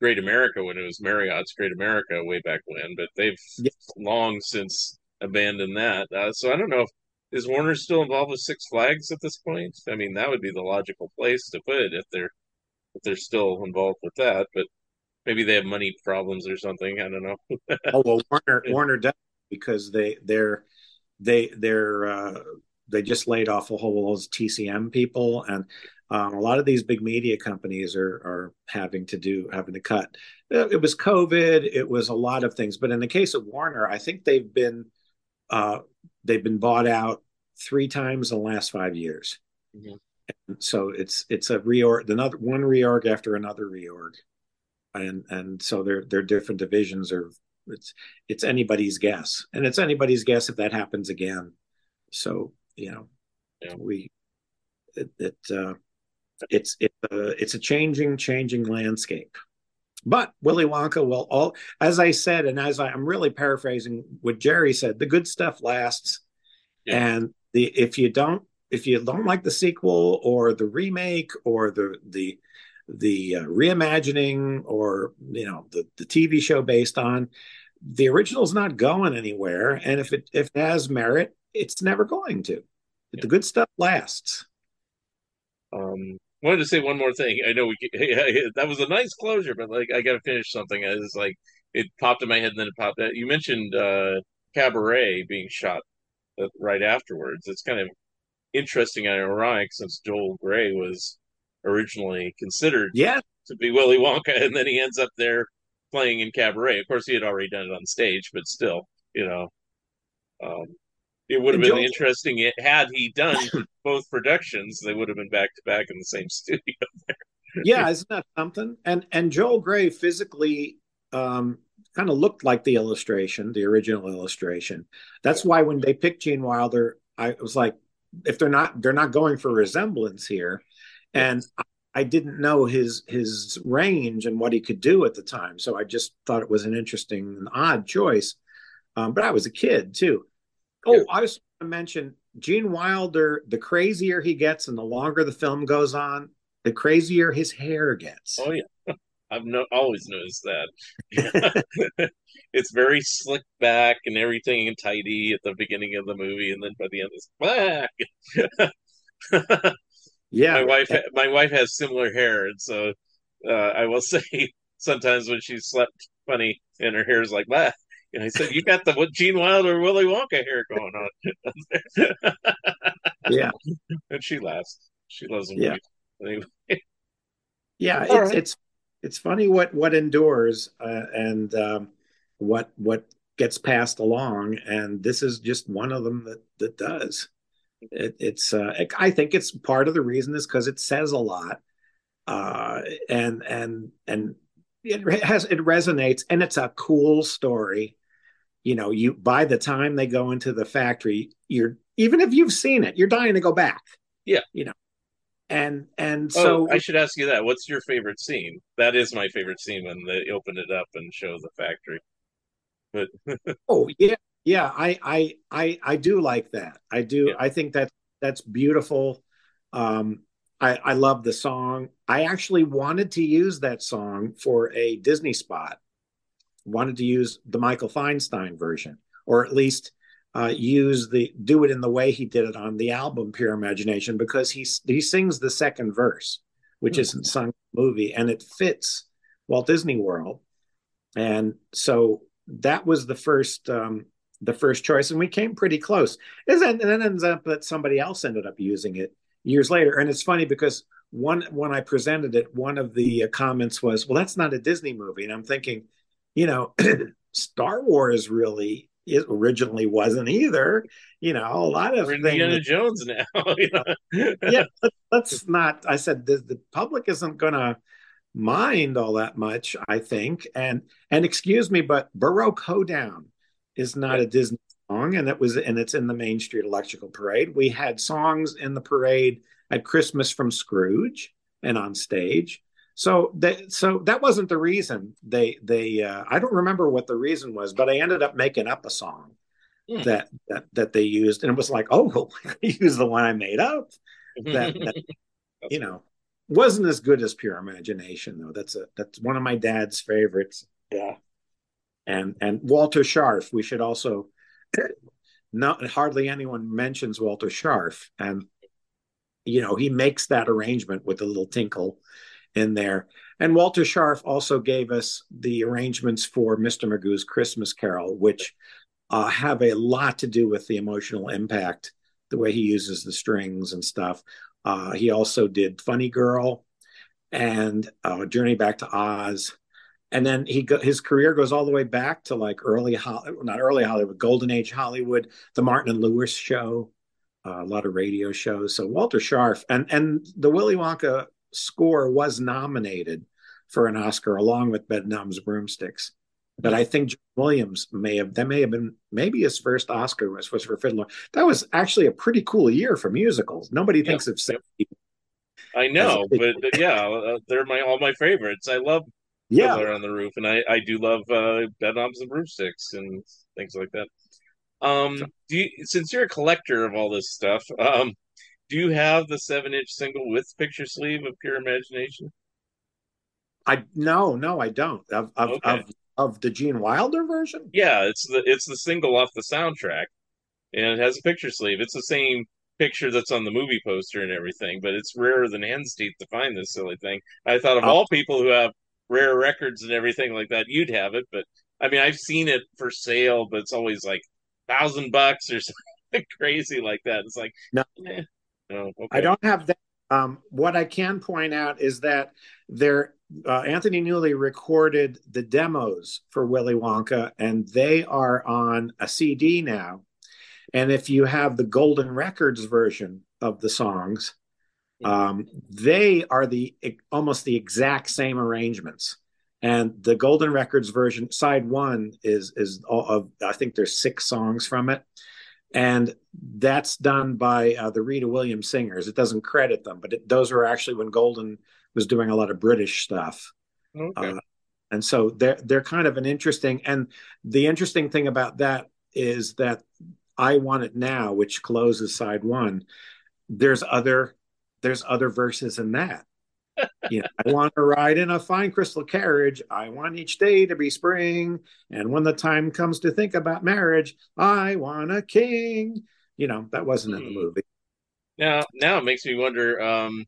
Great America when it was Marriott's Great America way back when, but they've Yeah. long since abandoned that. Uh, so I don't know if is Warner still involved with Six Flags at this point. I mean, that would be the logical place to put it if they're if they're still involved with that. But maybe they have money problems or something. I don't know. Oh well, Warner Warner does because they they're they they're uh, they just laid off a whole those TCM people, and um, a lot of these big media companies are are having to do having to cut. Uh, It was COVID, it was a lot of things, but in the case of Warner, I think they've been uh, they've been bought out three times in the last five years. Mhm. So it's it's a reorg, another one reorg after another reorg, and and so they're they're different divisions are it's it's anybody's guess, and it's anybody's guess if that happens again. So you know, Yeah. we it, it uh, it's it, uh, it's a changing changing landscape. But Willy Wonka will all, as I said, and as I, I'm really paraphrasing what Jerry said, the good stuff lasts, Yeah. and the if you don't if you don't like the sequel or the remake or the the the uh, reimagining or you know the the TV show based on the original's not going anywhere, and if it if it has merit, it's never going to. The good stuff lasts. Um, wanted to say one more thing. I know we that was a nice closure, but like I got to finish something. I was like it popped in my head and then it popped out. You mentioned uh, Cabaret being shot uh, right afterwards. It's kind of interesting and ironic since Joel Grey was originally considered Yeah, to be Willy Wonka, and then he ends up there playing in Cabaret. Of course, he had already done it on stage, but still, you know, um, it would have been interesting. It had he done both productions, they would have been back to back in the same studio. yeah, isn't that something? And and Joel Grey physically um, kind of looked like the illustration, the original illustration. That's why when they picked Gene Wilder, I was like, if they're not they're not going for resemblance here, and I, I didn't know his his range and what he could do at the time, so I just thought it was an interesting and odd choice. Um, but I was a kid too. Oh, Yeah. I was going to mention Gene Wilder. The crazier he gets, and the longer the film goes on, the crazier his hair gets. Oh yeah, I've no always noticed that. it's very slick back and everything and tidy at the beginning of the movie, and then by the end it's back. Yeah, my wife my wife has similar hair and so uh, i will say sometimes when she slept funny and her hair is like that and i said you got the what gene wilder willy wonka hair going on yeah, and she laughs she loves him. Yeah. anyway yeah. It's All right. it's it's funny what what endures uh, and um, what what gets passed along, and this is just one of them that that does. It, it's uh, I think it's part of the reason is because it says a lot, uh, and and and it has it resonates, and it's a cool story. You know, you by the time they go into the factory, you're even if you've seen it, you're dying to go back. Yeah. you know, and and oh so i should ask you that what's your favorite scene that is my favorite scene when they open it up and show the factory but Oh yeah, yeah. I I I I do like that. I do. Yeah. I think that that's beautiful. Um, I I love the song. I actually wanted to use that song for a Disney spot. Wanted to use the Michael Feinstein version, or at least uh, use the do it in the way he did it on the album Pure Imagination, because he he sings the second verse, which Hmm. isn't sung in the movie, and it fits Walt Disney World. And so that was the first um, the first choice, and we came pretty close. And then, and then ends up that somebody else ended up using it years later. And it's funny because one when I presented it, one of the uh, comments was, "Well, that's not a Disney movie," and I'm thinking, you know, Star Wars really it originally wasn't either. You know, a lot of We're things. Indiana Jones now. yeah, let, let's not. I said the, the public isn't going to mind all that much. I think, and and excuse me, but Baroque Hoedown is not a Disney and it was and it's in the Main Street Electrical Parade. We had songs in the parade at Christmas from Scrooge and on stage. So that so that wasn't the reason they they uh, I don't remember what the reason was, but I ended up making up a song Hmm. that that that they used, and it was like, oh, used the one I made up. That, that you know wasn't as good as Pure Imagination though. That's a that's one of my dad's favorites. Yeah, and and Walter Scharf. We should also not hardly anyone mentions Walter Scharf, and you know he makes that arrangement with a little tinkle in there. And Walter Scharf also gave us the arrangements for Mr. Magoo's Christmas Carol, which uh, have a lot to do with the emotional impact, the way he uses the strings and stuff. Uh, he also did Funny Girl and uh, Journey Back to Oz. And then he go, his career goes all the way back to like early, not early Hollywood, Golden Age Hollywood, the Martin and Lewis show, uh, a lot of radio shows. So Walter Scharf and and the Willy Wonka score was nominated for an Oscar along with Bedknobs Broomsticks. But I think John Williams may have that may have been maybe his first Oscar was, was for Fiddler. That was actually a pretty cool year for musicals. Nobody thinks of yep. I know, but yeah, uh, they're my all my favorites. I love yeah. Fiddler on the Roof, and I I do love uh, Bedknobs and Broomsticks and things like that. Um, do you since you're a collector of all this stuff, um, do you have the seven inch single with picture sleeve of Pure Imagination? I no, no, I don't. Of of, Okay. of of the Gene Wilder version? Yeah, it's the it's the single off the soundtrack, and it has a picture sleeve. It's the same picture that's on the movie poster and everything, but it's rarer than hen's teeth to find this silly thing. I thought of Oh. all people who have rare records and everything like that, you'd have it. But I mean, I've seen it for sale, but it's always like thousand bucks or something crazy like that. It's like No. eh, no, okay. I don't have that. Um, what I can point out is that there, uh, Anthony Newley recorded the demos for Willy Wonka, and they are on a CD now. And if you have the Golden Records version of the songs, um, they are the almost the exact same arrangements. And the Golden Records version, side one, is is all of I think there's six songs from it, and that's done by uh, the Rita Williams singers. It doesn't credit them, but it, those were actually when Golden was doing a lot of British stuff. Okay. Uh, and so they're they're kind of an interesting. And the interesting thing about that is that I Want It Now, which closes side one, there's other there's other verses in that. you know, I want to ride in a fine crystal carriage. I want each day to be spring. And when the time comes to think about marriage, I want a king. You know, that wasn't in the Hmm. movie. Now, now it makes me wonder. Um,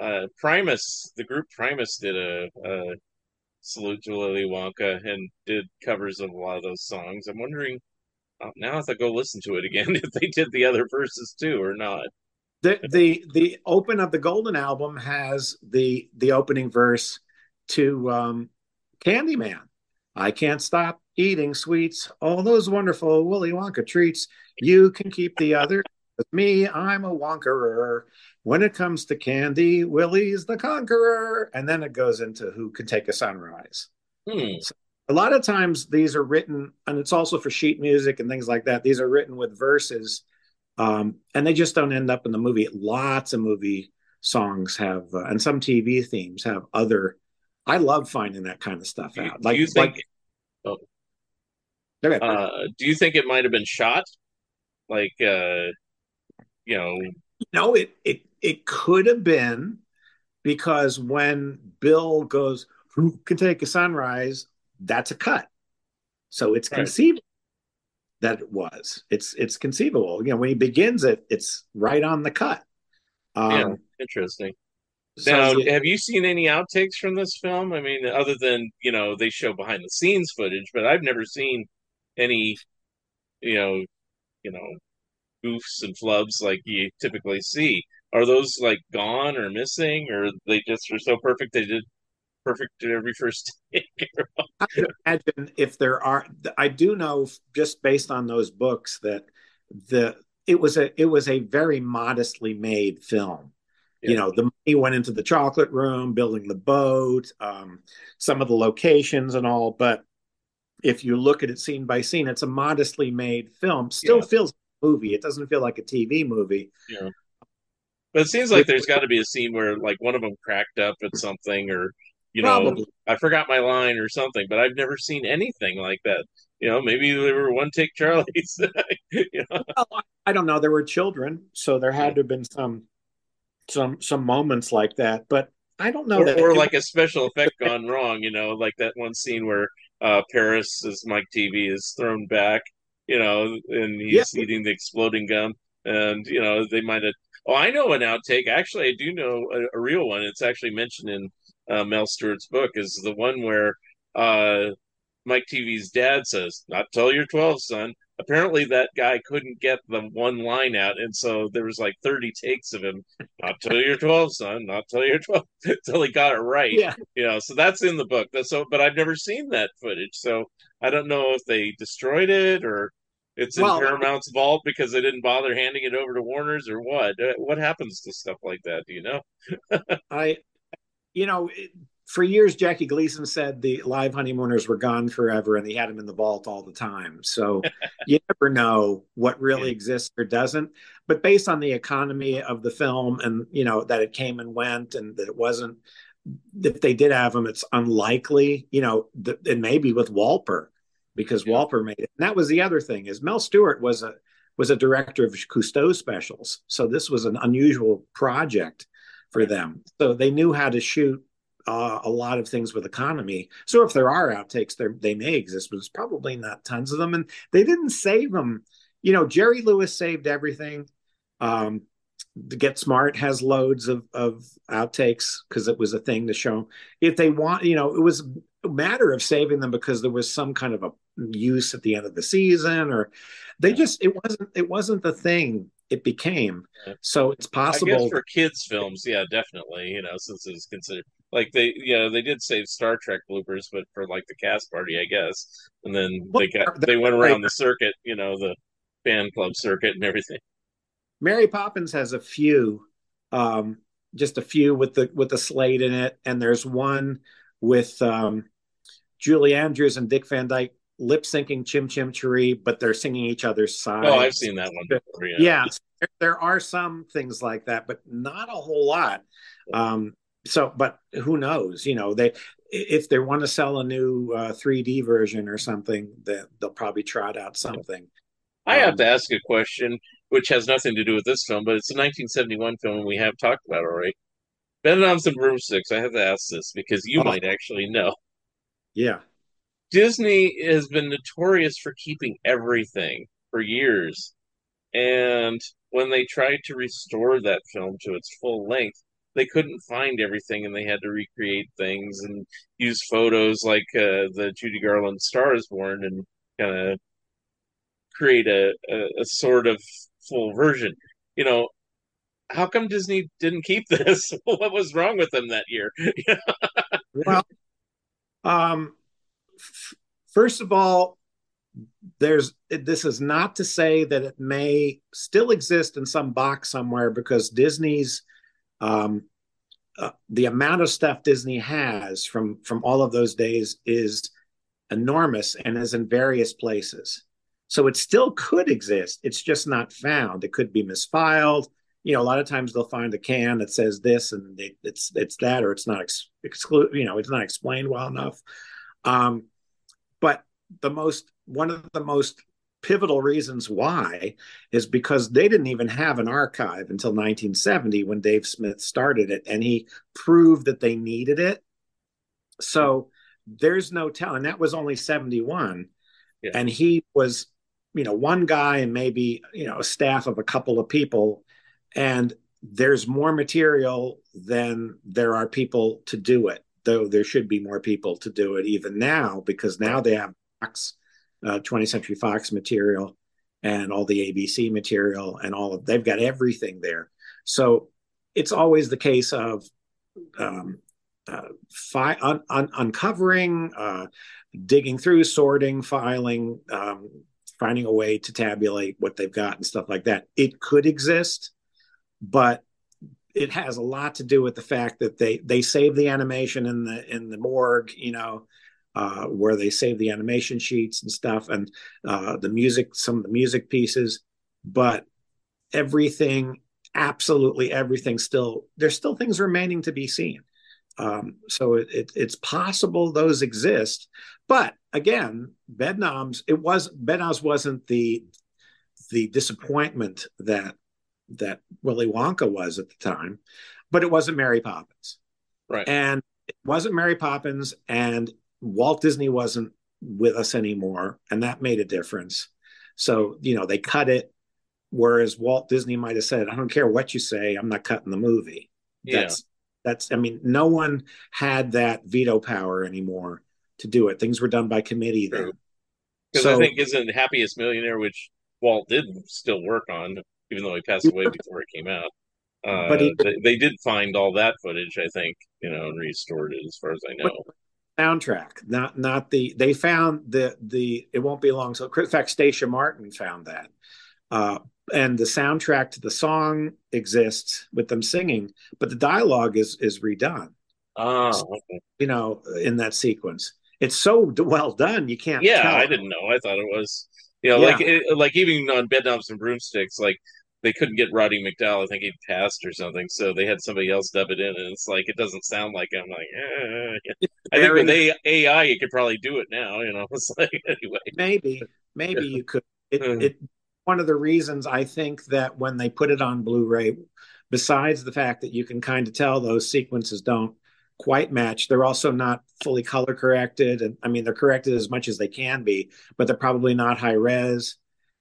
uh, Primus, the group Primus, did a, a salute to Willy Wonka and did covers of a lot of those songs. I'm wondering uh, now if I go listen to it again if they did the other verses too or not. The the the open of the Golden album has the the opening verse to um, Candyman. I can't stop eating sweets, all those wonderful Willy Wonka treats. You can keep the other. With me, I'm a Wonkerer. When it comes to candy, Willie's the conqueror. And then it goes into who can take a sunrise. Hmm. A lot of times these are written, and it's also for sheet music and things like that. These are written with verses, um, and they just don't end up in the movie. Lots of movie songs have, uh, and some TV themes have other. I love finding that kind of stuff Do out. do Like, you think? like okay, Uh, do you think it might have been shot? Like, uh, you know, no, it it it could have been because when Bill goes, "Who can take a sunrise?" That's a cut, so it's Right. conceivable that it was. It's it's conceivable. You know, when he begins it, it's right on the cut. Um, yeah, interesting. so Now, you- have you seen any outtakes from this film? I mean, other than, you know, they show behind the scenes footage, but I've never seen any, you know, you know, goofs and flubs like you typically see. Are those like gone or missing, or they just are so perfect they did perfect at every first take. I can imagine if there are. I do know just based on those books that the it was a it was a very modestly made film. Yeah. You know, the money went into the chocolate room, building the boat, um, some of the locations and all. But if you look at it scene by scene, it's a modestly made film. Still yeah. feels like a movie. It doesn't feel like a TV movie. Yeah. But it seems like there's got to be a scene where like one of them cracked up at something or you know I forgot my line or something, but I've never seen anything like that. You know, maybe they were one take Charlie's. you know? well, I don't know. There were children, so there had to have been some some some moments like that. But I don't know. Or, that or like a special effect gone wrong. You know, like that one scene where uh, Paris, as Mike TV is thrown back. You know, and he's yeah. eating the exploding gum, and you know they might have. Oh, I know an outtake. Actually, I do know a, a real one. It's actually mentioned in uh, Mel Stuart's book. Is the one where uh, Mike TV's dad says, "Not till you're 12, son." apparently that guy couldn't get the one line out and so there was like 30 takes of him. Not till you're 12 son. Not till you're 12 till he got it right. Yeah. You know so that's in the book. That's so but i've never seen that footage so i don't know if they destroyed it or it's in well, paramount's vault because they didn't bother handing it over to warner's or what. Uh, what happens to stuff like that do you know? I you know for years, Jackie Gleason said the live honeymooners were gone forever and he had them in the vault all the time. So you never know what really yeah. exists or doesn't. But based on the economy of the film and, you know, that it came and went and that it wasn't, if they did have them, it's unlikely, you know, th- it may be with Wolper because yeah. Wolper made it. And that was the other thing is Mel Stuart was a, was a director of Cousteau specials. So this was an unusual project for them. So they knew how to shoot uh, a lot of things with economy. So if there are outtakes, there they may exist, but it's probably not tons of them. And they didn't save them. You know, Jerry Lewis saved everything. Um, The get Smart has loads of, of outtakes because it was a thing to show. If they want, you know, it was a matter of saving them because there was some kind of a use at the end of the season, or they just it wasn't it wasn't the thing it became. So it's possible for kids films, yeah, definitely. You know, since it's considered like they, you know, they did save Star Trek bloopers, but for like the cast party, I guess. And then well, they got they went around the circuit, you know, the fan club circuit and everything. Mary Poppins has a few, um, just a few with the with the slate in it, and there's one with um, Julie Andrews and Dick Van Dyke lip syncing Chim Chim Cheree, but they're singing each other's sides. Oh, I've seen that one before. Yeah, yeah there, there are some things like that, but not a whole lot. Um, so, but who knows? You know, they if they want to sell a new uh, 3D version or something, that they'll probably trot out something. I um, have to ask a question, which has nothing to do with this film, but it's a 1971 film, and we have talked about it already. Bedknobs and Broomsticks. I have to ask this because you oh. might actually know. Yeah. Disney has been notorious for keeping everything for years. And when they tried to restore that film to its full length, they couldn't find everything and they had to recreate things and use photos like uh, the Judy Garland Star is Born and kind of create a, a, a, sort of full version. You know, how come Disney didn't keep this? what was wrong with them that year? well, um, first of all, there's this is not to say that it may still exist in some box somewhere because Disney's um, uh, the amount of stuff Disney has from from all of those days is enormous and is in various places. So it still could exist. It's just not found. It could be misfiled. You know, a lot of times they'll find a can that says this and they, it's it's that, or it's not ex- exclude. You know, it's not explained well enough. Um, but the most one of the most pivotal reasons why is because they didn't even have an archive until 1970 when Dave Smith started it and he proved that they needed it. So there's no telling that was only 71 yeah. and he was you know one guy and maybe you know a staff of a couple of people and there's more material than there are people to do it though there should be more people to do it even now because now they have Fox, uh, 20th Century Fox material and all the ABC material and all of they've got everything there. So it's always the case of um, uh, fi- un- un- uncovering, uh, digging through, sorting, filing, um, finding a way to tabulate what they've got and stuff like that. It could exist, but it has a lot to do with the fact that they they save the animation in the in the morgue, you know, uh, where they save the animation sheets and stuff, and uh, the music, some of the music pieces, but everything, absolutely everything, still there's still things remaining to be seen. Um, so it, it, it's possible those exist, but again, Bedknobs it was Bedknobs wasn't the the disappointment that that Willy Wonka was at the time, but it wasn't Mary Poppins. Right. And it wasn't Mary Poppins, and Walt Disney wasn't with us anymore, and that made a difference. So, you know, they cut it, whereas Walt Disney might have said, I don't care what you say, I'm not cutting the movie. Yeah. That's that's I mean, no one had that veto power anymore to do it. Things were done by committee then. Because So- I think isn't Happiest Millionaire, which Walt did still work on, even though he passed away before it came out. Uh, But he- they, they did find all that footage, I think, you know, and restored it, as far as I know. soundtrack, not not the. They found the the. It won't be long. So, in fact, Stacia Martin found that, uh, and the soundtrack to the song exists with them singing, but the dialogue is is redone. Ah, okay. You know, in that sequence, it's so well done. You can't. yeah, tell. I didn't know. I thought it was, you know, Yeah. like it, like even on Bedknobs and Broomsticks, like they couldn't get Roddy McDowall. I think he'd passed or something, so they had somebody else dub it in, and it's like it doesn't sound like. I'm like, eh. I think with A- AI, you could probably do it now. You know, it's like anyway. maybe maybe you could it, Mm. it one of the reasons i think that when they put it on blu-ray besides the fact that you can kind of tell those sequences don't quite match they're also not fully color corrected and i mean they're corrected as much as they can be but they're probably not high res.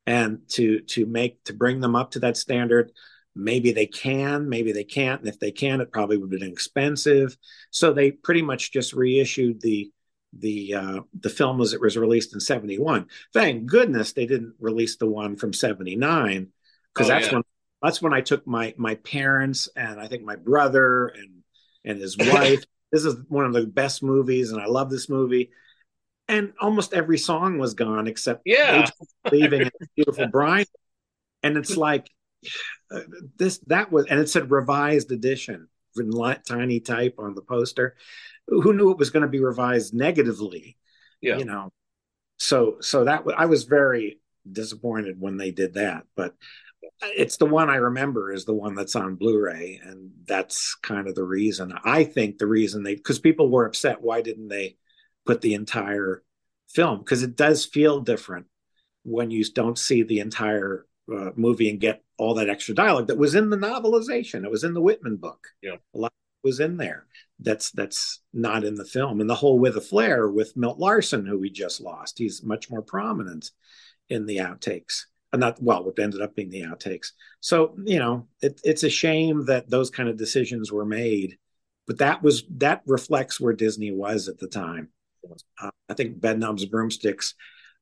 And to to make to bring them up to that standard maybe they can maybe they can't and if they can it probably would have been expensive. So they pretty much just reissued the the uh, the film as it was released in 71 thank goodness they didn't release the one from 79 because Oh, that's yeah. when that's when i took my my parents and i think my brother and and his wife this is one of the best movies and i love this movie and almost every song was gone except Yeah. Leaving and beautiful bride and it's like uh, this that was and it said revised edition in tiny type on the poster who knew it was going to be revised negatively Yeah. you know so so that i was very disappointed when they did that but it's the one i remember is the one that's on blu-ray and that's kind of the reason. I think the reason they because people were upset why didn't they put the entire film? Because it does feel different when you don't see the entire uh, movie and get all that extra dialogue that was in the novelization. It was in the whitman book. Yeah. a lot was in there. That's that's not in the film. And the whole with a flare with milt larsen who we just lost he's much more prominent in the outtakes Uh, not well what ended up being the outtakes. So you know it, it's a shame that those kind of decisions were made but that was that reflects where disney was at the time. Uh, i think bedknobs broomsticks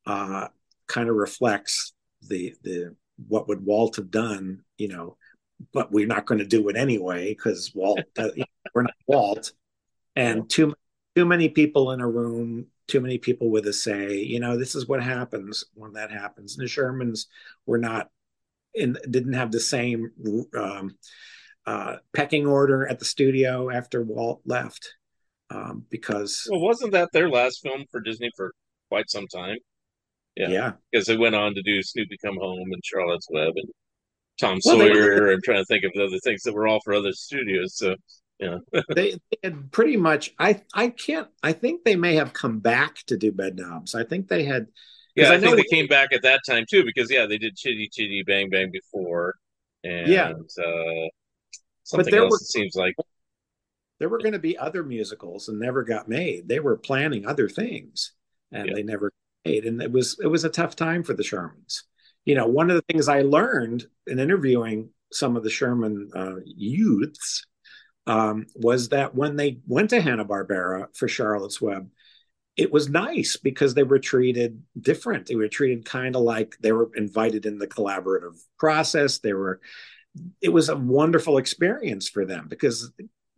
uh, kind of reflects the the what would walt have done you know but we're not going to do it anyway because walt uh, we're not walt. And too too many people in a room too many people with a say you know this is what happens when that happens and the shermans were not in didn't have the same um, uh, pecking order at the studio after walt left um, because Well, wasn't that their last film for Disney for quite some time? yeah, Yeah. Because they went on to do Snoopy Come Home and Charlotte's Web and Tom Well, they- Sawyer. I'm trying to think of the other things that were all for other studios. So, yeah. they, they had pretty much i i can't i think they may have come back to do bed knobs i think they had. Yeah, I, know think they came back at that time too, because yeah, they did Chitty Chitty Bang Bang before, and Yeah. uh, something there else. were- it seems like there were going to be other musicals and never got made they were planning other things and Yeah. they never made and it was it was a tough time for the shermans you know one of the things i learned in interviewing some of the sherman uh, youths um, was that when they went to hanna-barbera for charlotte's web it was nice because they were treated different they were treated kind of like they were invited in the collaborative process they were it was a wonderful experience for them because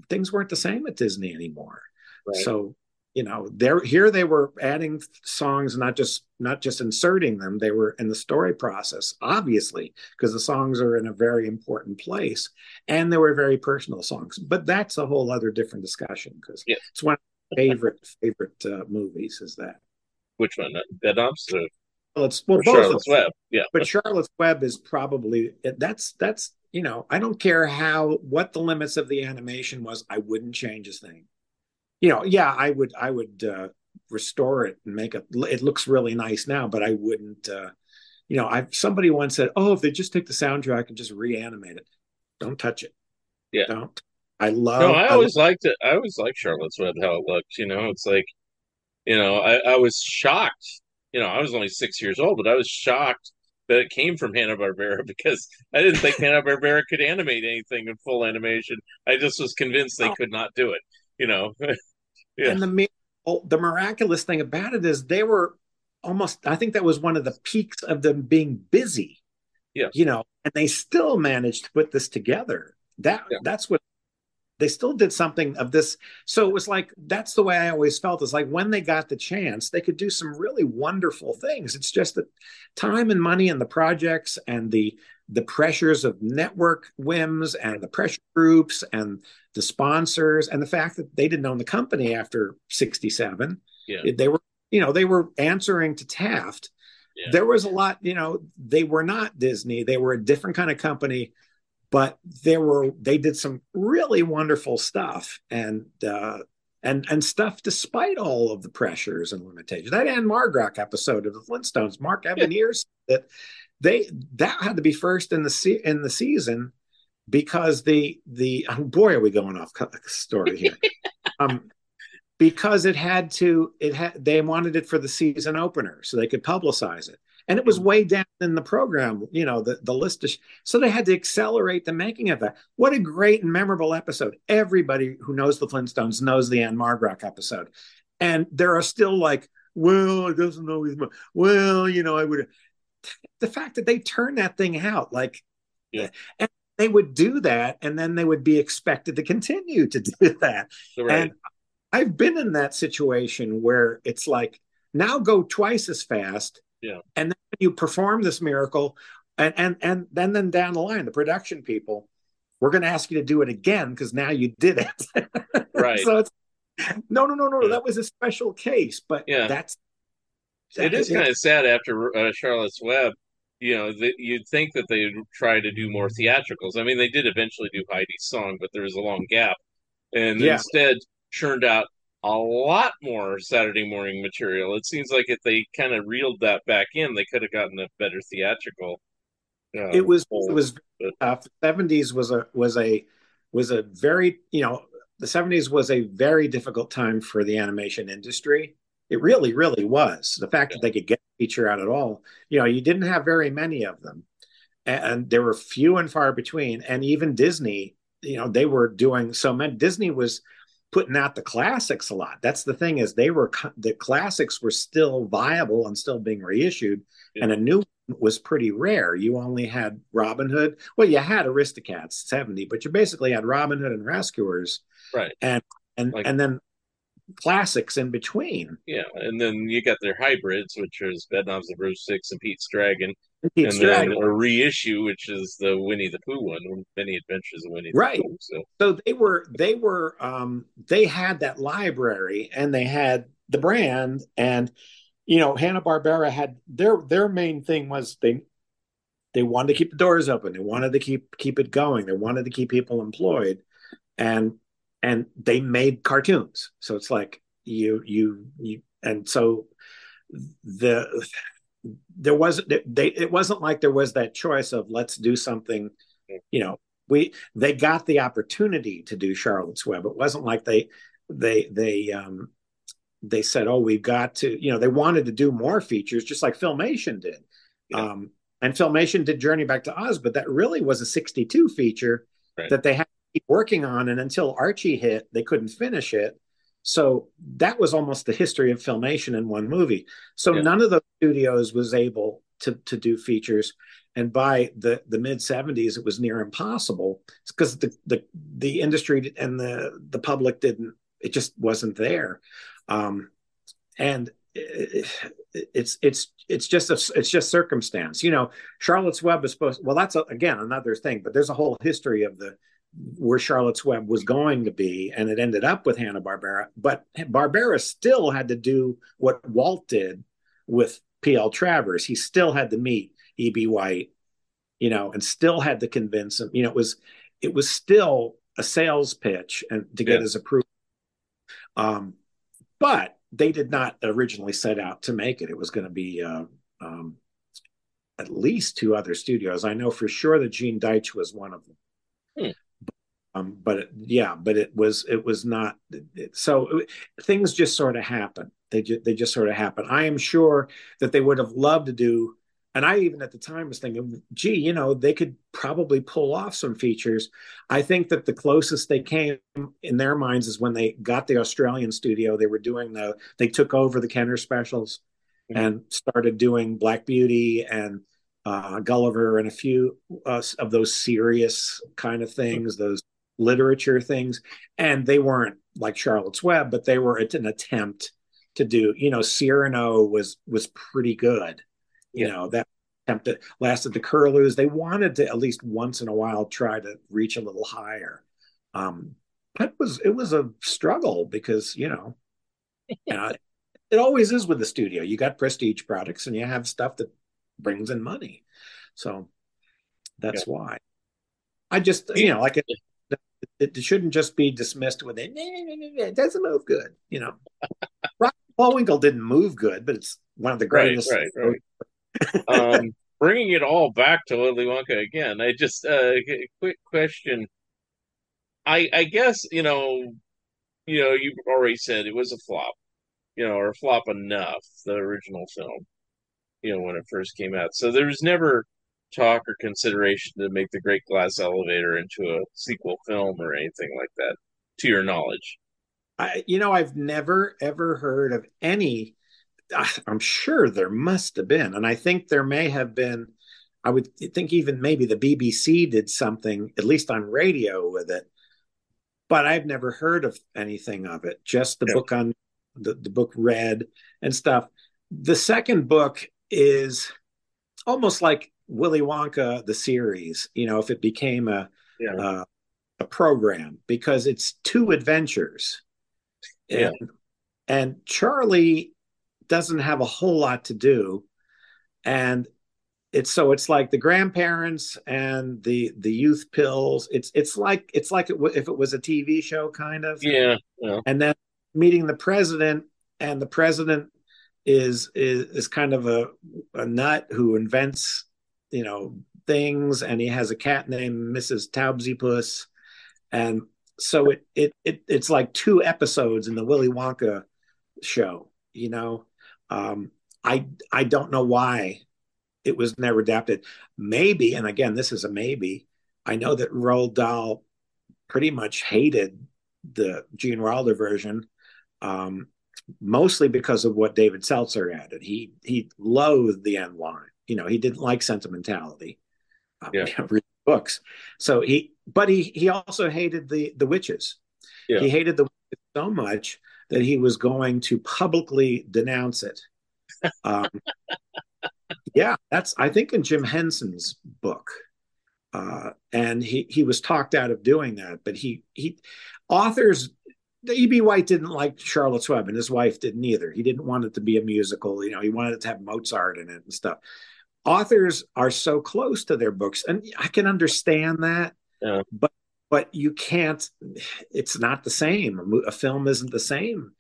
things weren't the same at Disney anymore. Right. So you know, there here they were adding songs, not just not just inserting them. They were in the story process, obviously, because the songs are in a very important place, and they were very personal songs. But that's a whole other different discussion because Yeah. it's one of my favorite favorite uh, movies. Is that Which one? Bed Knobs or well, it's well, Charlotte's. Web? Yeah. but Charlotte's Web is probably that's that's you know I don't care how what the limits of the animation was I wouldn't change a thing. You know, yeah, I would I would uh, restore it and make it. It looks really nice now, but I wouldn't. Uh, you know, I somebody once said, "Oh, if they just take the soundtrack and just reanimate it, don't touch it." Yeah. don't. I love. No, I I always liked it. I always liked Charlotte's Web how it looked. You know, it's like, you know, I, I was shocked. You know, I was only six years old, but I was shocked that it came from Hanna Barbera because I didn't think Hanna Barbera could animate anything in full animation. I just was convinced they Oh. could not do it. You know, yeah. And the mi- oh, the miraculous thing about it is they were almost. I think that was one of the peaks of them being busy. Yeah. You know, and they still managed to put this together. That Yeah. that's what they still did something of this. So it was like that's the way I always felt. Is like when they got the chance, they could do some really wonderful things. It's just that time and money and the projects and the the pressures of network whims and the pressure groups and the sponsors and the fact that they didn't own the company after 67 Yeah. they were you know they were answering to taft. Yeah. there was a lot you know they were not disney. They were a different kind of company but there were they did some really wonderful stuff and uh and and stuff despite all of the pressures and limitations. That Ann-Margrock episode of the Flintstones Mark Evanier said that they that had to be first in the se- in the season because the the oh boy are we going off story here. Um because it had to it had they wanted it for the season opener so they could publicize it. And it was way down in the program you know the the list of sh- so they had to accelerate the making of that. What a great and memorable episode. Everybody who knows the flintstones knows the Ann-Margrock episode. And there are still like well it doesn't always well you know i would the fact that they turned that thing out like Yeah. and they would do that and then they would be expected to continue to do that Right. and I've been in that situation where it's like, now go twice as fast. Yeah. And then you perform this miracle, and and and then then down the line, the production people, we're going to ask you to do it again because now you did it. Right. so it's no, no, no, no. Yeah. That was a special case, but Yeah. that's it is kind of sad after uh, Charlotte's Web. You know, that you'd think that they'd try to do more theatricals. I mean, they did eventually do Heidi's song, but there was a long gap, and Yeah. instead churned out a lot more Saturday morning material. It seems like if they kind of reeled that back in, they could have gotten a better theatrical. Uh, it was whole- it was. Seventies was a was a was a very you know the seventies was a very difficult time for the animation industry. It really really was. The fact that they could get a feature out at all, you know, you didn't have very many of them, and there were few and far between. And even Disney, you know, they were doing so many. Disney was putting out the classics a lot. That's the thing is they were the classics were still viable and still being reissued, Yeah. and a new one was pretty rare. You only had Robin Hood. Well, you had Aristocats seventy, but you basically had Robin Hood and Rescuers, Right. and and Like- and then classics in between. Yeah, and then you got their hybrids, which is Bedknobs and Broomsticks and Pete's Dragon, Pete's and then Dragon. a reissue, which is the Winnie the Pooh one, Many Adventures of Winnie Right. the Pooh. So so they were they were um they had that library and they had the brand and you know hanna-barbera had their their main thing was they they wanted to keep the doors open they wanted to keep keep it going they wanted to keep people employed and and they made cartoons so it's like you you you and so the there wasn't they it wasn't like there was that choice of let's do something you know we they got the opportunity to do Charlotte's Web. It wasn't like they they they um they said, oh, we've got to, you know, they wanted to do more features, just like Filmation did. Yeah. Um, and Filmation did Journey Back to Oz, but that really was a 62 feature Right. that they had keep working on. And until Archie hit, they couldn't finish it. So that was almost the history of Filmation in one movie. So Yeah. none of those studios was able to to do features. and by the the mid 70s it was near impossible because the, the the industry and the the public didn't it just wasn't there um, and it's it's it's just a, it's just circumstance you know charlotte's web is supposed well that's a, again another thing but there's a whole history of the where charlotte's web was going to be and it ended up with hanna-barbera but barbera still had to do what walt did with P.L. Travers he still had to meet E.B. White, you know, and still had to convince him. You know, it was it was still a sales pitch and to get yeah. his approval. Um, but they did not originally set out to make it. It was going to be uh, um, at least two other studios. I know for sure that Gene Deitch was one of them. Hmm. Um, but it, yeah, but it was it was not. It, so it, things just sort of happen. They just they just sort of happen. I am sure that they would have loved to do and I even at the time was thinking, gee, you know, they could probably pull off some features. I think that the closest they came in their minds is when they got the Australian studio. They were doing the, they took over the Kenner specials mm-hmm. and started doing Black Beauty and uh, Gulliver and a few uh, of those serious kind of things, those literature things. And they weren't like Charlotte's Web, but they were an attempt to do, you know, Cyrano was was pretty good you know that attempt that Last of the Curlews. They wanted to at least once in a while try to reach a little higher. Um but it was it was a struggle because you know uh, it always is with the studio. You got prestige products and you have stuff that brings in money. So that's yeah. why. I just you know like it, it shouldn't just be dismissed with it it doesn't move good you know Paul Winkle didn't move good, but it's one of the greatest right, right, right um, bringing it all back to Willy Wonka again, I just uh, quick question. I I guess you know, you know, you already said it was a flop, you know, or flop enough. The original film, you know, when it first came out, so there was never talk or consideration to make the Great Glass Elevator into a sequel film or anything like that, to your knowledge. I, you know, I've never ever heard of any uh, I'm sure there must have been, and I think there may have been. I would think even maybe the BBC did something, at least on radio, with it. But I've never heard of anything of it. Just the yeah. book on the, the book read and stuff. The second book is almost like Willy Wonka the series. You know, if it became a yeah. uh, a program because it's two adventures. Yeah. And, and Charlie doesn't have a whole lot to do and it's so it's like the grandparents and the the youth pills it's it's like it's like it w- if it was a tv show kind of yeah, yeah and then meeting the president and the president is is is kind of a, a nut who invents you know things and he has a cat named mrs taubsy and so it, it it it's like two episodes in the willy wonka show you know um, I I don't know why it was never adapted. Maybe, and again, this is a maybe. I know that Roald Dahl pretty much hated the Gene Wilder version, um, mostly because of what David Seltzer added. He he loathed the end line. You know, he didn't like sentimentality. Um, yeah. books. So he, but he he also hated the the witches. Yeah. He hated the witches so much that he was going to publicly denounce it. Um, yeah, that's I think in Jim Henson's book, uh, and he he was talked out of doing that. But he he authors E.B. White didn't like Charlotte's Web, and his wife didn't either. He didn't want it to be a musical. You know, he wanted it to have Mozart in it and stuff. Authors are so close to their books, and I can understand that. Yeah. But but you can't it's not the same a film isn't the same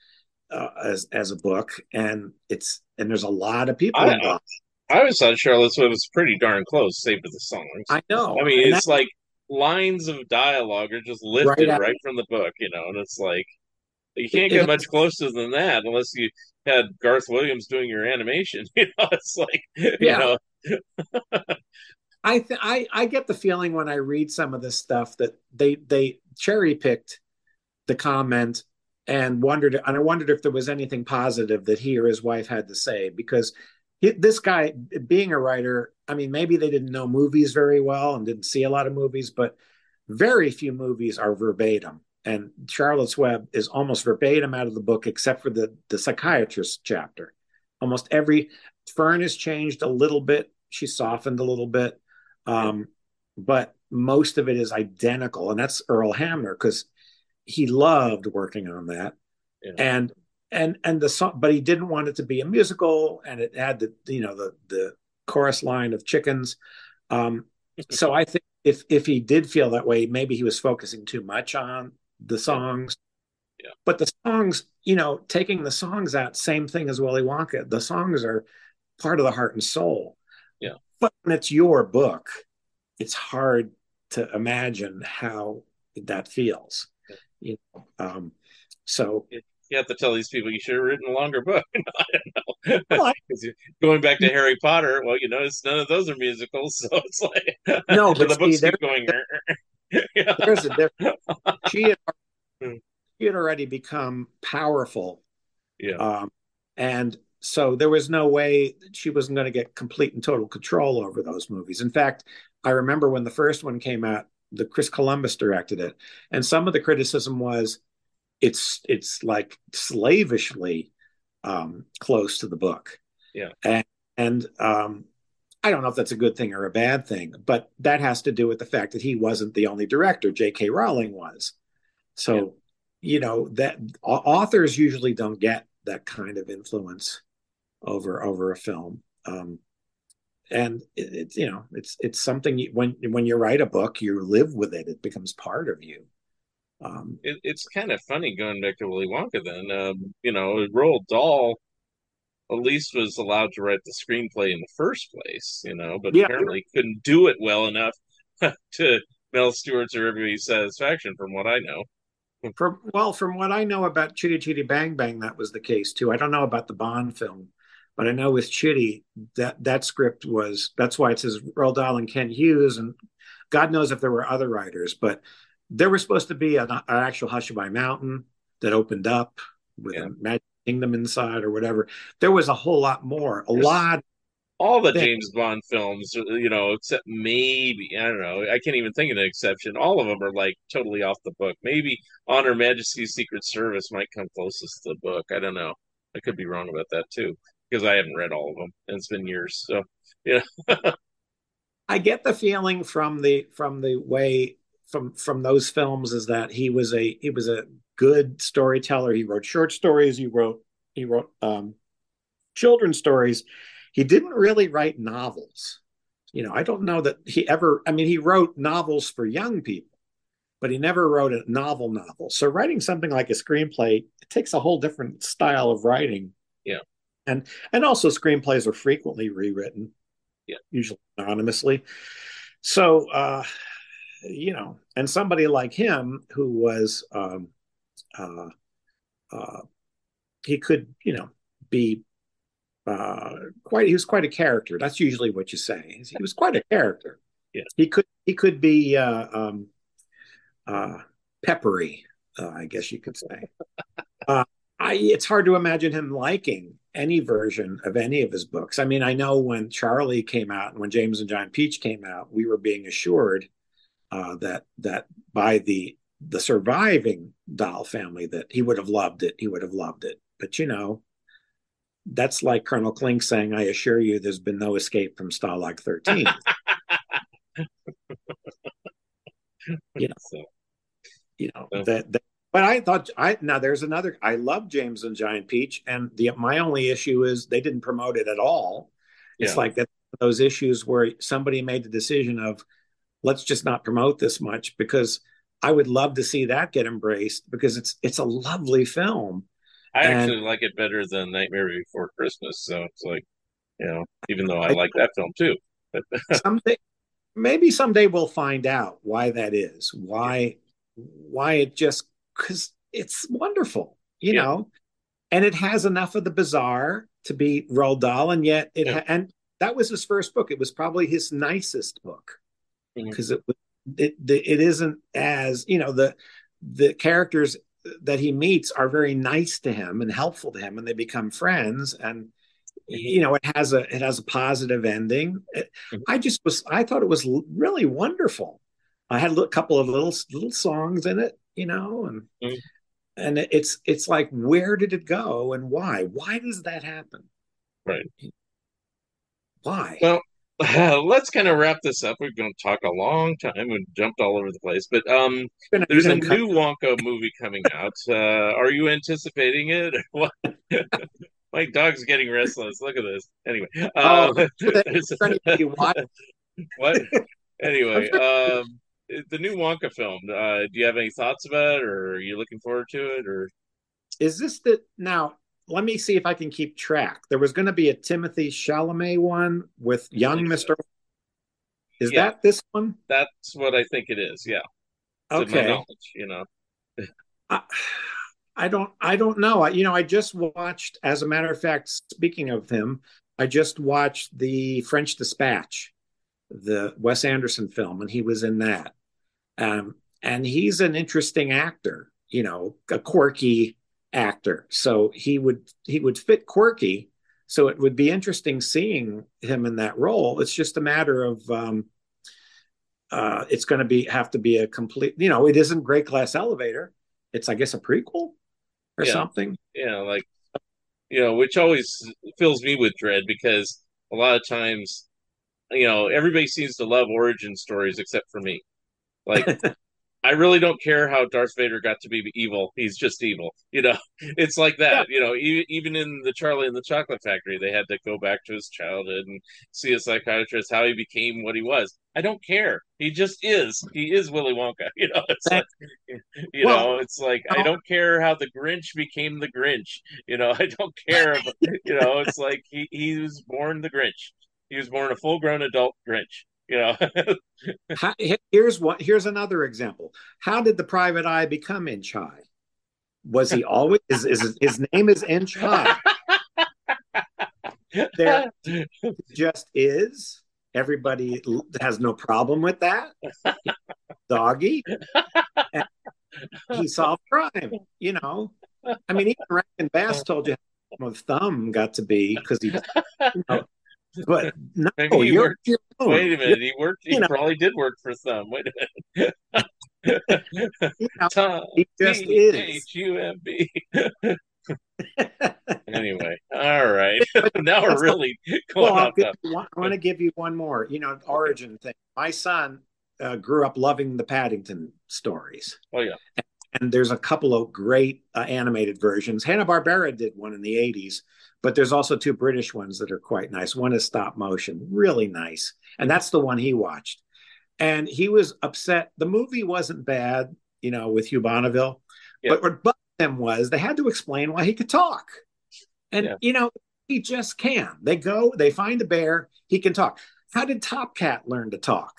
uh, as as a book and it's and there's a lot of people I, involved. I always thought Charlotte's Web was pretty darn close, save for the songs. I know. I mean, and it's like lines of dialogue are just lifted right, right, from the book, you know, and it's like you can't get much closer than that unless you had Garth Williams doing your animation. You know, it's like yeah. you know. I, th- I I get the feeling when I read some of this stuff that they they cherry picked the comment and wondered and I wondered if there was anything positive that he or his wife had to say because he, this guy being a writer, I mean, maybe they didn't know movies very well and didn't see a lot of movies, but very few movies are verbatim. And Charlotte's Web is almost verbatim out of the book, except for the the psychiatrist chapter. Almost every Fern has changed a little bit. She softened a little bit, um, but most of it is identical, and that's Earl Hamner because he loved working on that. Yeah. And and and the song, but he didn't want it to be a musical, and it had the you know the the chorus line of chickens. Um, so I think if if he did feel that way, maybe he was focusing too much on the songs. Yeah. But the songs, you know, taking the songs out, same thing as Willy Wonka. The songs are part of the heart and soul. Yeah. But when it's your book, it's hard to imagine how that feels. You know, um, so you have to tell these people you should have written a longer book. I don't know. Well, going back to Harry Potter, well, you notice none of those are musicals, so it's like no, but the books keep going. yeah. There's a difference. She had, hmm. she had already become powerful, yeah, um, and so there was no way she wasn't going to get complete and total control over those movies. In fact, I remember when the first one came out, the Chris Columbus directed it, and some of the criticism was it's it's like slavishly um, close to the book. Yeah, and, and um, I don't know if that's a good thing or a bad thing, but that has to do with the fact that he wasn't the only director. J.K. Rowling was. So, yeah. you know, that authors usually don't get that kind of influence over over a film. Um, and it's it, you know it's it's something you, when when you write a book you live with it it becomes part of you um, it, it's kind of funny going back to willy wonka then um, you know roald dahl Elise was allowed to write the screenplay in the first place, you know, but yeah. apparently couldn't do it well enough to Mel Stuart's or everybody's satisfaction, from what I know. From well, from what I know about Chitty Chitty Bang Bang, that was the case too. I don't know about the Bond film, but I know with Chitty that that script was that's why it says Roald Dahl and Ken Hughes, and God knows if there were other writers, but there was supposed to be an, an actual Hushabye Mountain that opened up with yeah. a magic kingdom inside or whatever. There was a whole lot more, a There's lot. All the James Bond films, you know, except maybe I don't know. I can't even think of an exception. All of them are like totally off the book. Maybe On Her Majesty's Secret Service might come closest to the book. I don't know. I could be wrong about that too because I haven't read all of them and it's been years. So yeah. I get the feeling from the from the way from from those films is that he was a he was a good storyteller. He wrote short stories. He wrote he wrote um, children's stories. He didn't really write novels. You know, I don't know that he ever. I mean, he wrote novels for young people, but he never wrote a novel novel. So writing something like a screenplay it takes a whole different style of writing. Yeah, and and also screenplays are frequently rewritten. Yeah, usually anonymously. So. uh you know, and somebody like him who was um, uh, uh, he could, you know, be uh, quite. He was quite a character. That's usually what you say. He was quite a character. Yeah. He could. He could be uh, um, uh, peppery. Uh, I guess you could say. uh, I, it's hard to imagine him liking any version of any of his books. I mean, I know when Charlie came out and when James and Giant Peach came out, we were being assured uh, that that by the the surviving Dahl family that he would have loved it. He would have loved it. But you know, that's like Colonel Klink saying, "I assure you, there's been no escape from Stalag 13." you know, so, you know that, that. But I thought I now there's another. I love James and Giant Peach, and the my only issue is they didn't promote it at all. It's yeah. like that those issues where somebody made the decision of let's just not promote this much because I would love to see that get embraced because it's it's a lovely film. I and, actually like it better than Nightmare Before Christmas. So it's like, you know, even though I, I like that film too. someday, maybe someday we'll find out why that is. Why, why it just because it's wonderful, you yeah. know, and it has enough of the bizarre to be Roald Dahl, and yet it yeah. ha- and that was his first book. It was probably his nicest book because mm-hmm. it was it it isn't as you know the the characters that he meets are very nice to him and helpful to him and they become friends and you know, it has a it has a positive ending. It, I just was I thought it was really wonderful. I had a couple of little little songs in it, you know, and mm. and it's it's like where did it go and why? Why does that happen? Right. Why? Well, uh, let's kind of wrap this up. Going to talk a long time. We jumped all over the place, but um, there's a new Wonka movie coming out. Uh, are you anticipating it? What? My dog's getting restless. Look at this. Anyway, uh, oh, what? Anyway, um, the new Wonka film. Uh, do you have any thoughts about it, or are you looking forward to it, or is this the now? let me see if I can keep track. There was going to be a Timothée Chalamet one with young Mister. Is yeah. that this one? That's what I think it is. Yeah. Okay. Knowledge, you know. I, I don't. I don't know. I, you know, I just watched. As a matter of fact, speaking of him, I just watched the French Dispatch, the Wes Anderson film, and he was in that. Um, and he's an interesting actor. You know, a quirky actor. So he would he would fit quirky. So it would be interesting seeing him in that role. It's just a matter of um, uh, it's going to be have to be a complete. You know, it isn't Great Glass Elevator. It's I guess a prequel or yeah. something. Yeah, like you know, which always fills me with dread because a lot of times, you know, everybody seems to love origin stories except for me. Like I really don't care how Darth Vader got to be evil. He's just evil. You know, it's like that. Yeah. You know, even in the Charlie and the Chocolate Factory, they had to go back to his childhood and see a psychiatrist how he became what he was. I don't care. He just is. He is Willy Wonka. You know, it's like, you well, know, it's like I don't care how the Grinch became the Grinch. You know, I don't care. About, you know, it's like he he was born the Grinch. He was born a full grown adult Grinch you know? How, here's what here's another example. How did the private eye become inch high was he always is, is his name is inch high there just is. Everybody has no problem with that. Doggy. He solved crime you know? I mean even Rankin Bass told you how thumb got to be because he you know, but no, Maybe he worked, wait a minute. He worked. He know, probably did work for some. Wait a minute. you know, Tom, he just B- is. H-U-M-B. anyway, all right. now we're really going well, up, I want to give you one more. You know, origin thing. My son uh, grew up loving the Paddington stories. Oh yeah. And, and there's a couple of great uh, animated versions. Hanna Barbera did one in the '80s but there's also two British ones that are quite nice. One is stop motion, really nice. And that's the one he watched. And he was upset. The movie wasn't bad, you know, with Hugh Bonneville. Yeah. But what bugged him was they had to explain why he could talk. And, yeah. you know, he just can. They go, they find a bear, he can talk. How did Top Cat learn to talk?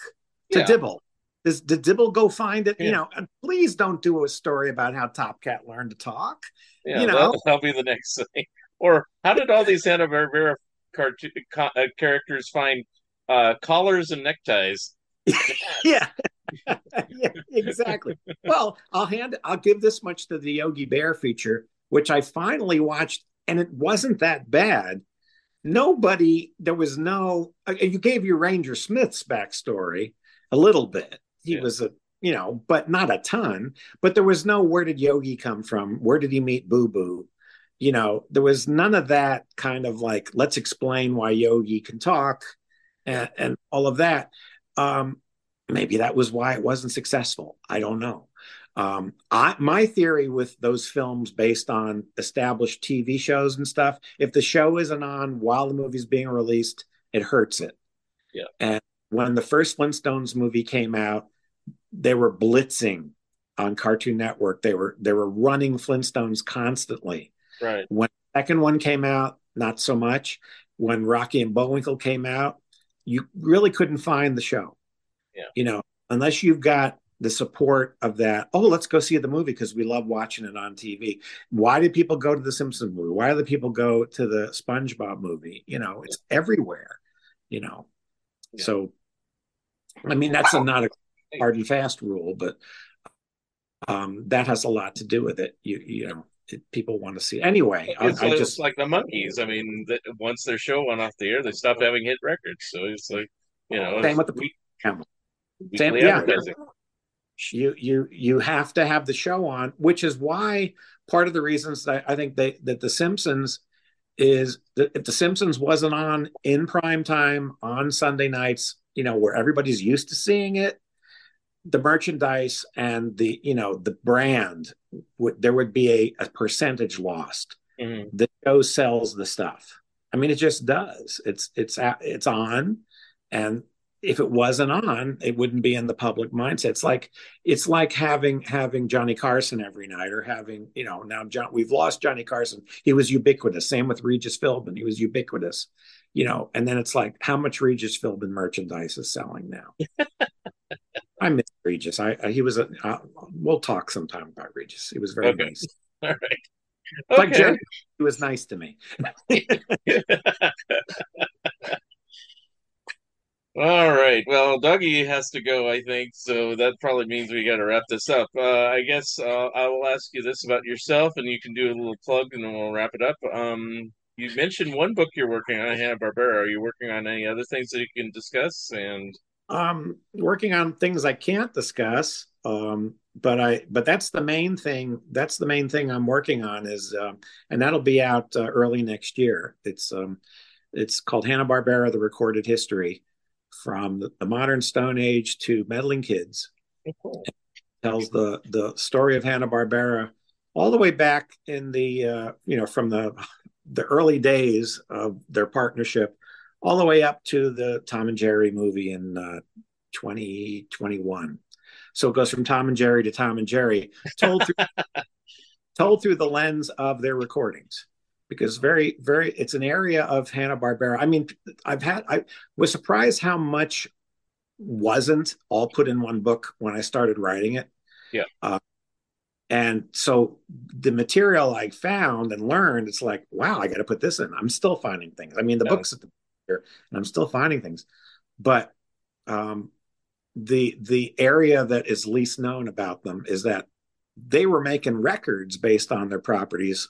To yeah. Dibble. Does did Dibble go find it? Yeah. You know, please don't do a story about how Top Cat learned to talk. Yeah, you know, that'll, that'll be the next thing. Or how did all these Hanna Barbera cartoon uh, characters find uh, collars and neckties? yeah. yeah, exactly. Well, I'll hand I'll give this much to the Yogi Bear feature, which I finally watched, and it wasn't that bad. Nobody, there was no. Uh, you gave your Ranger Smith's backstory a little bit. He yeah. was a, you know, but not a ton. But there was no where did Yogi come from? Where did he meet Boo Boo? you know, there was none of that kind of like, let's explain why Yogi can talk and, and all of that. Um, maybe that was why it wasn't successful. I don't know. Um, I, my theory with those films based on established TV shows and stuff, if the show isn't on while the movie's being released, it hurts it. Yeah. And when the first Flintstones movie came out, they were blitzing on Cartoon Network. They were they were running Flintstones constantly. Right. When the second one came out, not so much. When Rocky and Bullwinkle came out, you really couldn't find the show. Yeah. You know, unless you've got the support of that. Oh, let's go see the movie because we love watching it on TV. Why did people go to the Simpsons movie? Why do the people go to the SpongeBob movie? You know, it's everywhere. You know, yeah. so I mean that's a, not a hard and fast rule, but um, that has a lot to do with it. You you know it, people want to see anyway. I, It's, I just like the Monkees. I mean, th once their show went off the air, they stopped having hit records. So it's like, you know, Same with the week, Same- yeah. you you you have to have the show on, which is why part of the reasons that I think they that the Simpsons is that if the Simpsons wasn't on in prime time on Sunday nights, you know, where everybody's used to seeing it, the merchandise and the you know the brand would there would be a, a percentage lost. Mhm. The show sells the stuff. I mean, it just does. It's it's it's on, and if it wasn't on, it wouldn't be in the public mindset. It's like it's like having having Johnny Carson every night, or having you know now John. We've lost Johnny Carson. He was ubiquitous. Same with Regis Philbin. He was ubiquitous. You know, and then it's like how much Regis Philbin merchandise is selling now. I miss Regis. I, I he was a. Uh, we'll talk sometime about Regis. He was very Okay. nice. All right. Like Jerry, he was nice to me. All right. Well, Dougie has to go, I think, so that probably means we got to wrap this up. Uh, I guess uh, I will ask you this about yourself, and you can do a little plug, and then we'll wrap it up. Um, you mentioned one book you're working on, Hanna Barbera. Are you working on any other things that you can discuss? And um working on things i can't discuss um but i but that's the main thing that's the main thing i'm working on is um and that'll be out uh, early next year. It's um it's called hanna-barbera the recorded history from the, the modern stone age to meddling kids. Tells the the story of hanna-barbera all the way back in the uh you know from the the early days of their partnership all the way up to the Tom and Jerry movie in uh, 2021. So it goes from Tom and Jerry to Tom and Jerry, told through, told through the lens of their recordings. Because very, very, it's an area of Hanna Barbera. I mean, I've had, I was surprised how much wasn't all put in one book when I started writing it. Yeah. Uh, and so the material I found and learned, it's like, wow, I got to put this in. I'm still finding things. I mean, the Yeah. books at the and I'm still finding things. But um, the the area that is least known about them is that they were making records based on their properties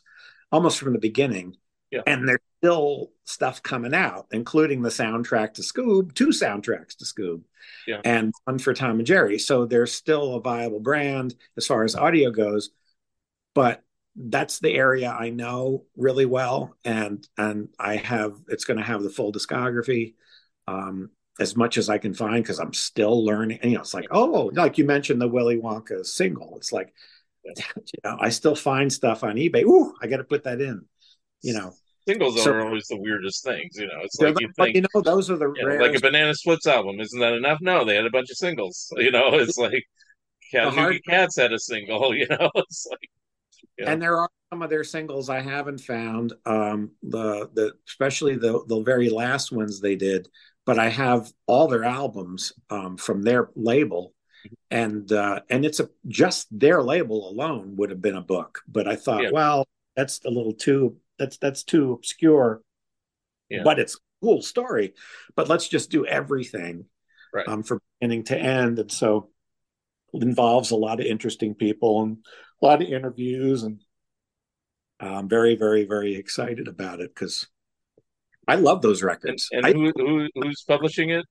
almost from the beginning. Yeah. And there's still stuff coming out, including the soundtrack to Scoob, two soundtracks to Scoob, Yeah. and one for Tom and Jerry. So there's still a viable brand as far as audio goes. But that's the area I know really well, and and I have it's going to have the full discography, um, as much as I can find because I'm still learning. And, you know, it's like oh, like you mentioned the Willy Wonka single. It's like, you know, I still find stuff on eBay. Ooh, I got to put that in. You know, singles So- are always the weirdest things. You know, it's like you think, you know, those are the you know, like a Banana Splits album. Isn't that enough? No, they had a bunch of singles. You know, it's like Cat, The hard- Cats had a single. You know, it's like Yeah. and there are some of their singles I haven't found. Um, the the especially the the very last ones they did, but I have all their albums um, from their label, and uh, and it's a just their label alone would have been a book. But I thought, Yeah. well, that's a little too that's that's too obscure. Yeah. But it's a cool story. But let's just do everything Right. um, from beginning to end, and so involves a lot of interesting people and a lot of interviews and I'm very, very, very excited about it because I love those records. and I, who, who who's publishing it?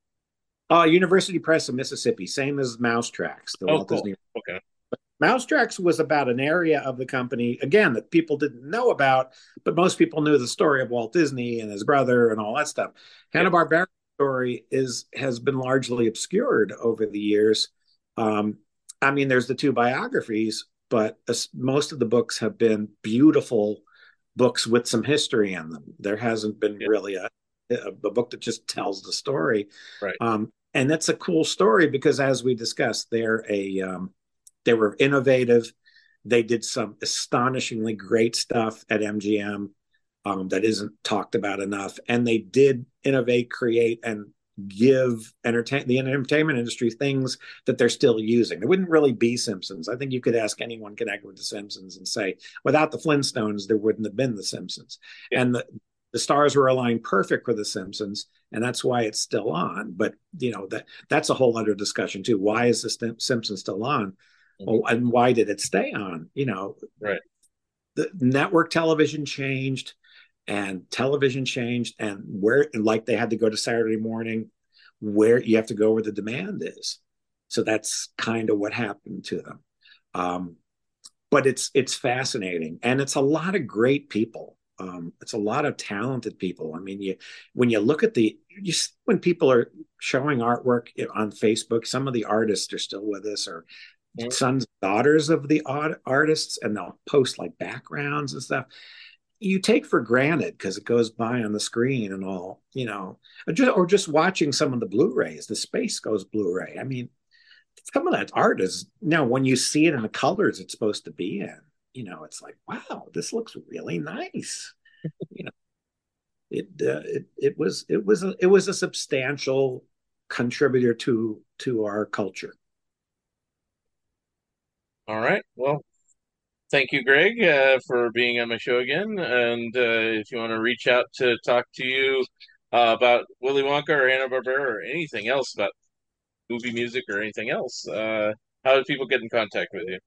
uh, University Press of Mississippi, same as Mouse Tracks, the Oh, Walt cool. Disney. Okay. Mouse Tracks was about an area of the company again that people didn't know about, but most people knew the story of Walt Disney and his brother and all that stuff. Hanna Barbera story is has been largely obscured over the years. Um, I mean, there's the two biographies, but as- most of the books have been beautiful books with some history in them. There hasn't been Yeah. really a, a, a book that just tells the story. Right. Um, and that's a cool story because, as we discussed, they're a um, they were innovative. They did some astonishingly great stuff at MGM um, that isn't talked about enough, and they did innovate, create, and give entertain the entertainment industry things that they're still using. There wouldn't really be Simpsons. I think you could ask anyone connected with the Simpsons and say, without the Flintstones, there wouldn't have been the Simpsons. Yeah. And the the stars were aligned perfect for the Simpsons, and that's why it's still on. But you know that that's a whole other discussion too. Why is the Sim- Simpsons still on? Well, and why did it stay on? You know, Right. the network television changed and television changed and where like they had to go to saturday morning where you have to go where the demand is. So that's kind of what happened to them. Um, but it's it's fascinating and it's a lot of great people. Um, it's a lot of talented people. I mean you when you look at the you when people are showing artwork on facebook some of the artists are still with us or sons daughters of the artists and they'll post like backgrounds and stuff you take for granted because it goes by on the screen and all, you know, or just, or just watching some of the Blu-rays, the Space Ghost Blu-ray. I mean, some of that art is now when you see it in the colors it's supposed to be in, you know, it's like, wow, this looks really nice. you know, it uh, it it was it was a, it was a substantial contributor to to our culture. All right. Well, thank you, Greg, uh, for being on my show again. And uh, if you want to reach out to talk to you uh, about Willy Wonka or Hanna Barbera or anything else about movie music or anything else, uh, how do people get in contact with you?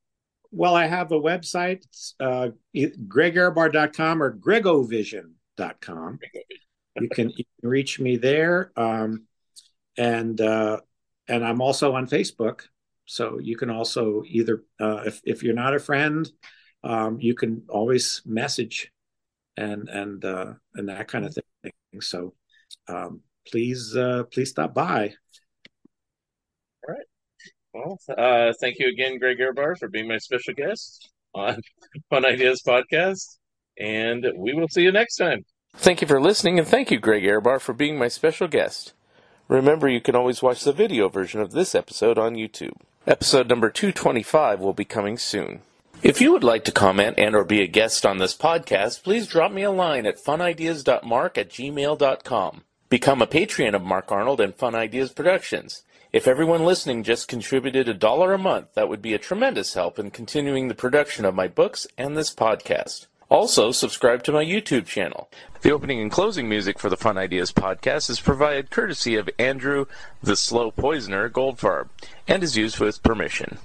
Well, I have a website, uh, gregehrbar.com or gregovision.com. you can you can reach me there, um, and uh, and I'm also on Facebook. So you can also either, uh, if if you're not a friend, um, you can always message and and uh, and that kind of thing. So um, please uh, please stop by. All right. Well, uh, thank you again, Greg Ehrbar, for being my special guest on Fun Ideas Podcast, and we will see you next time. Thank you for listening, and thank you, Greg Ehrbar, for being my special guest. Remember, you can always watch the video version of this episode on YouTube. Episode number 225 will be coming soon. If you would like to comment and or be a guest on this podcast, please drop me a line at funideas.mark at gmail.com. Become a patron of Mark Arnold and Fun Ideas Productions. If everyone listening just contributed a dollar a month, that would be a tremendous help in continuing the production of my books and this podcast. Also, subscribe to my YouTube channel. The opening and closing music for the Fun Ideas podcast is provided courtesy of Andrew the Slow Poisoner Goldfarb and is used with permission.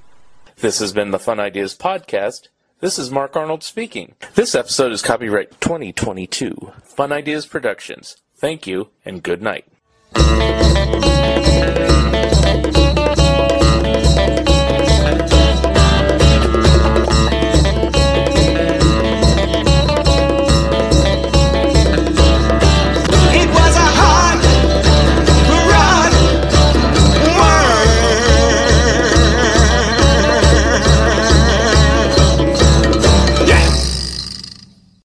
This has been the Fun Ideas Podcast. This is Mark Arnold speaking. This episode is copyright 2022. Fun Ideas Productions. Thank you and good night.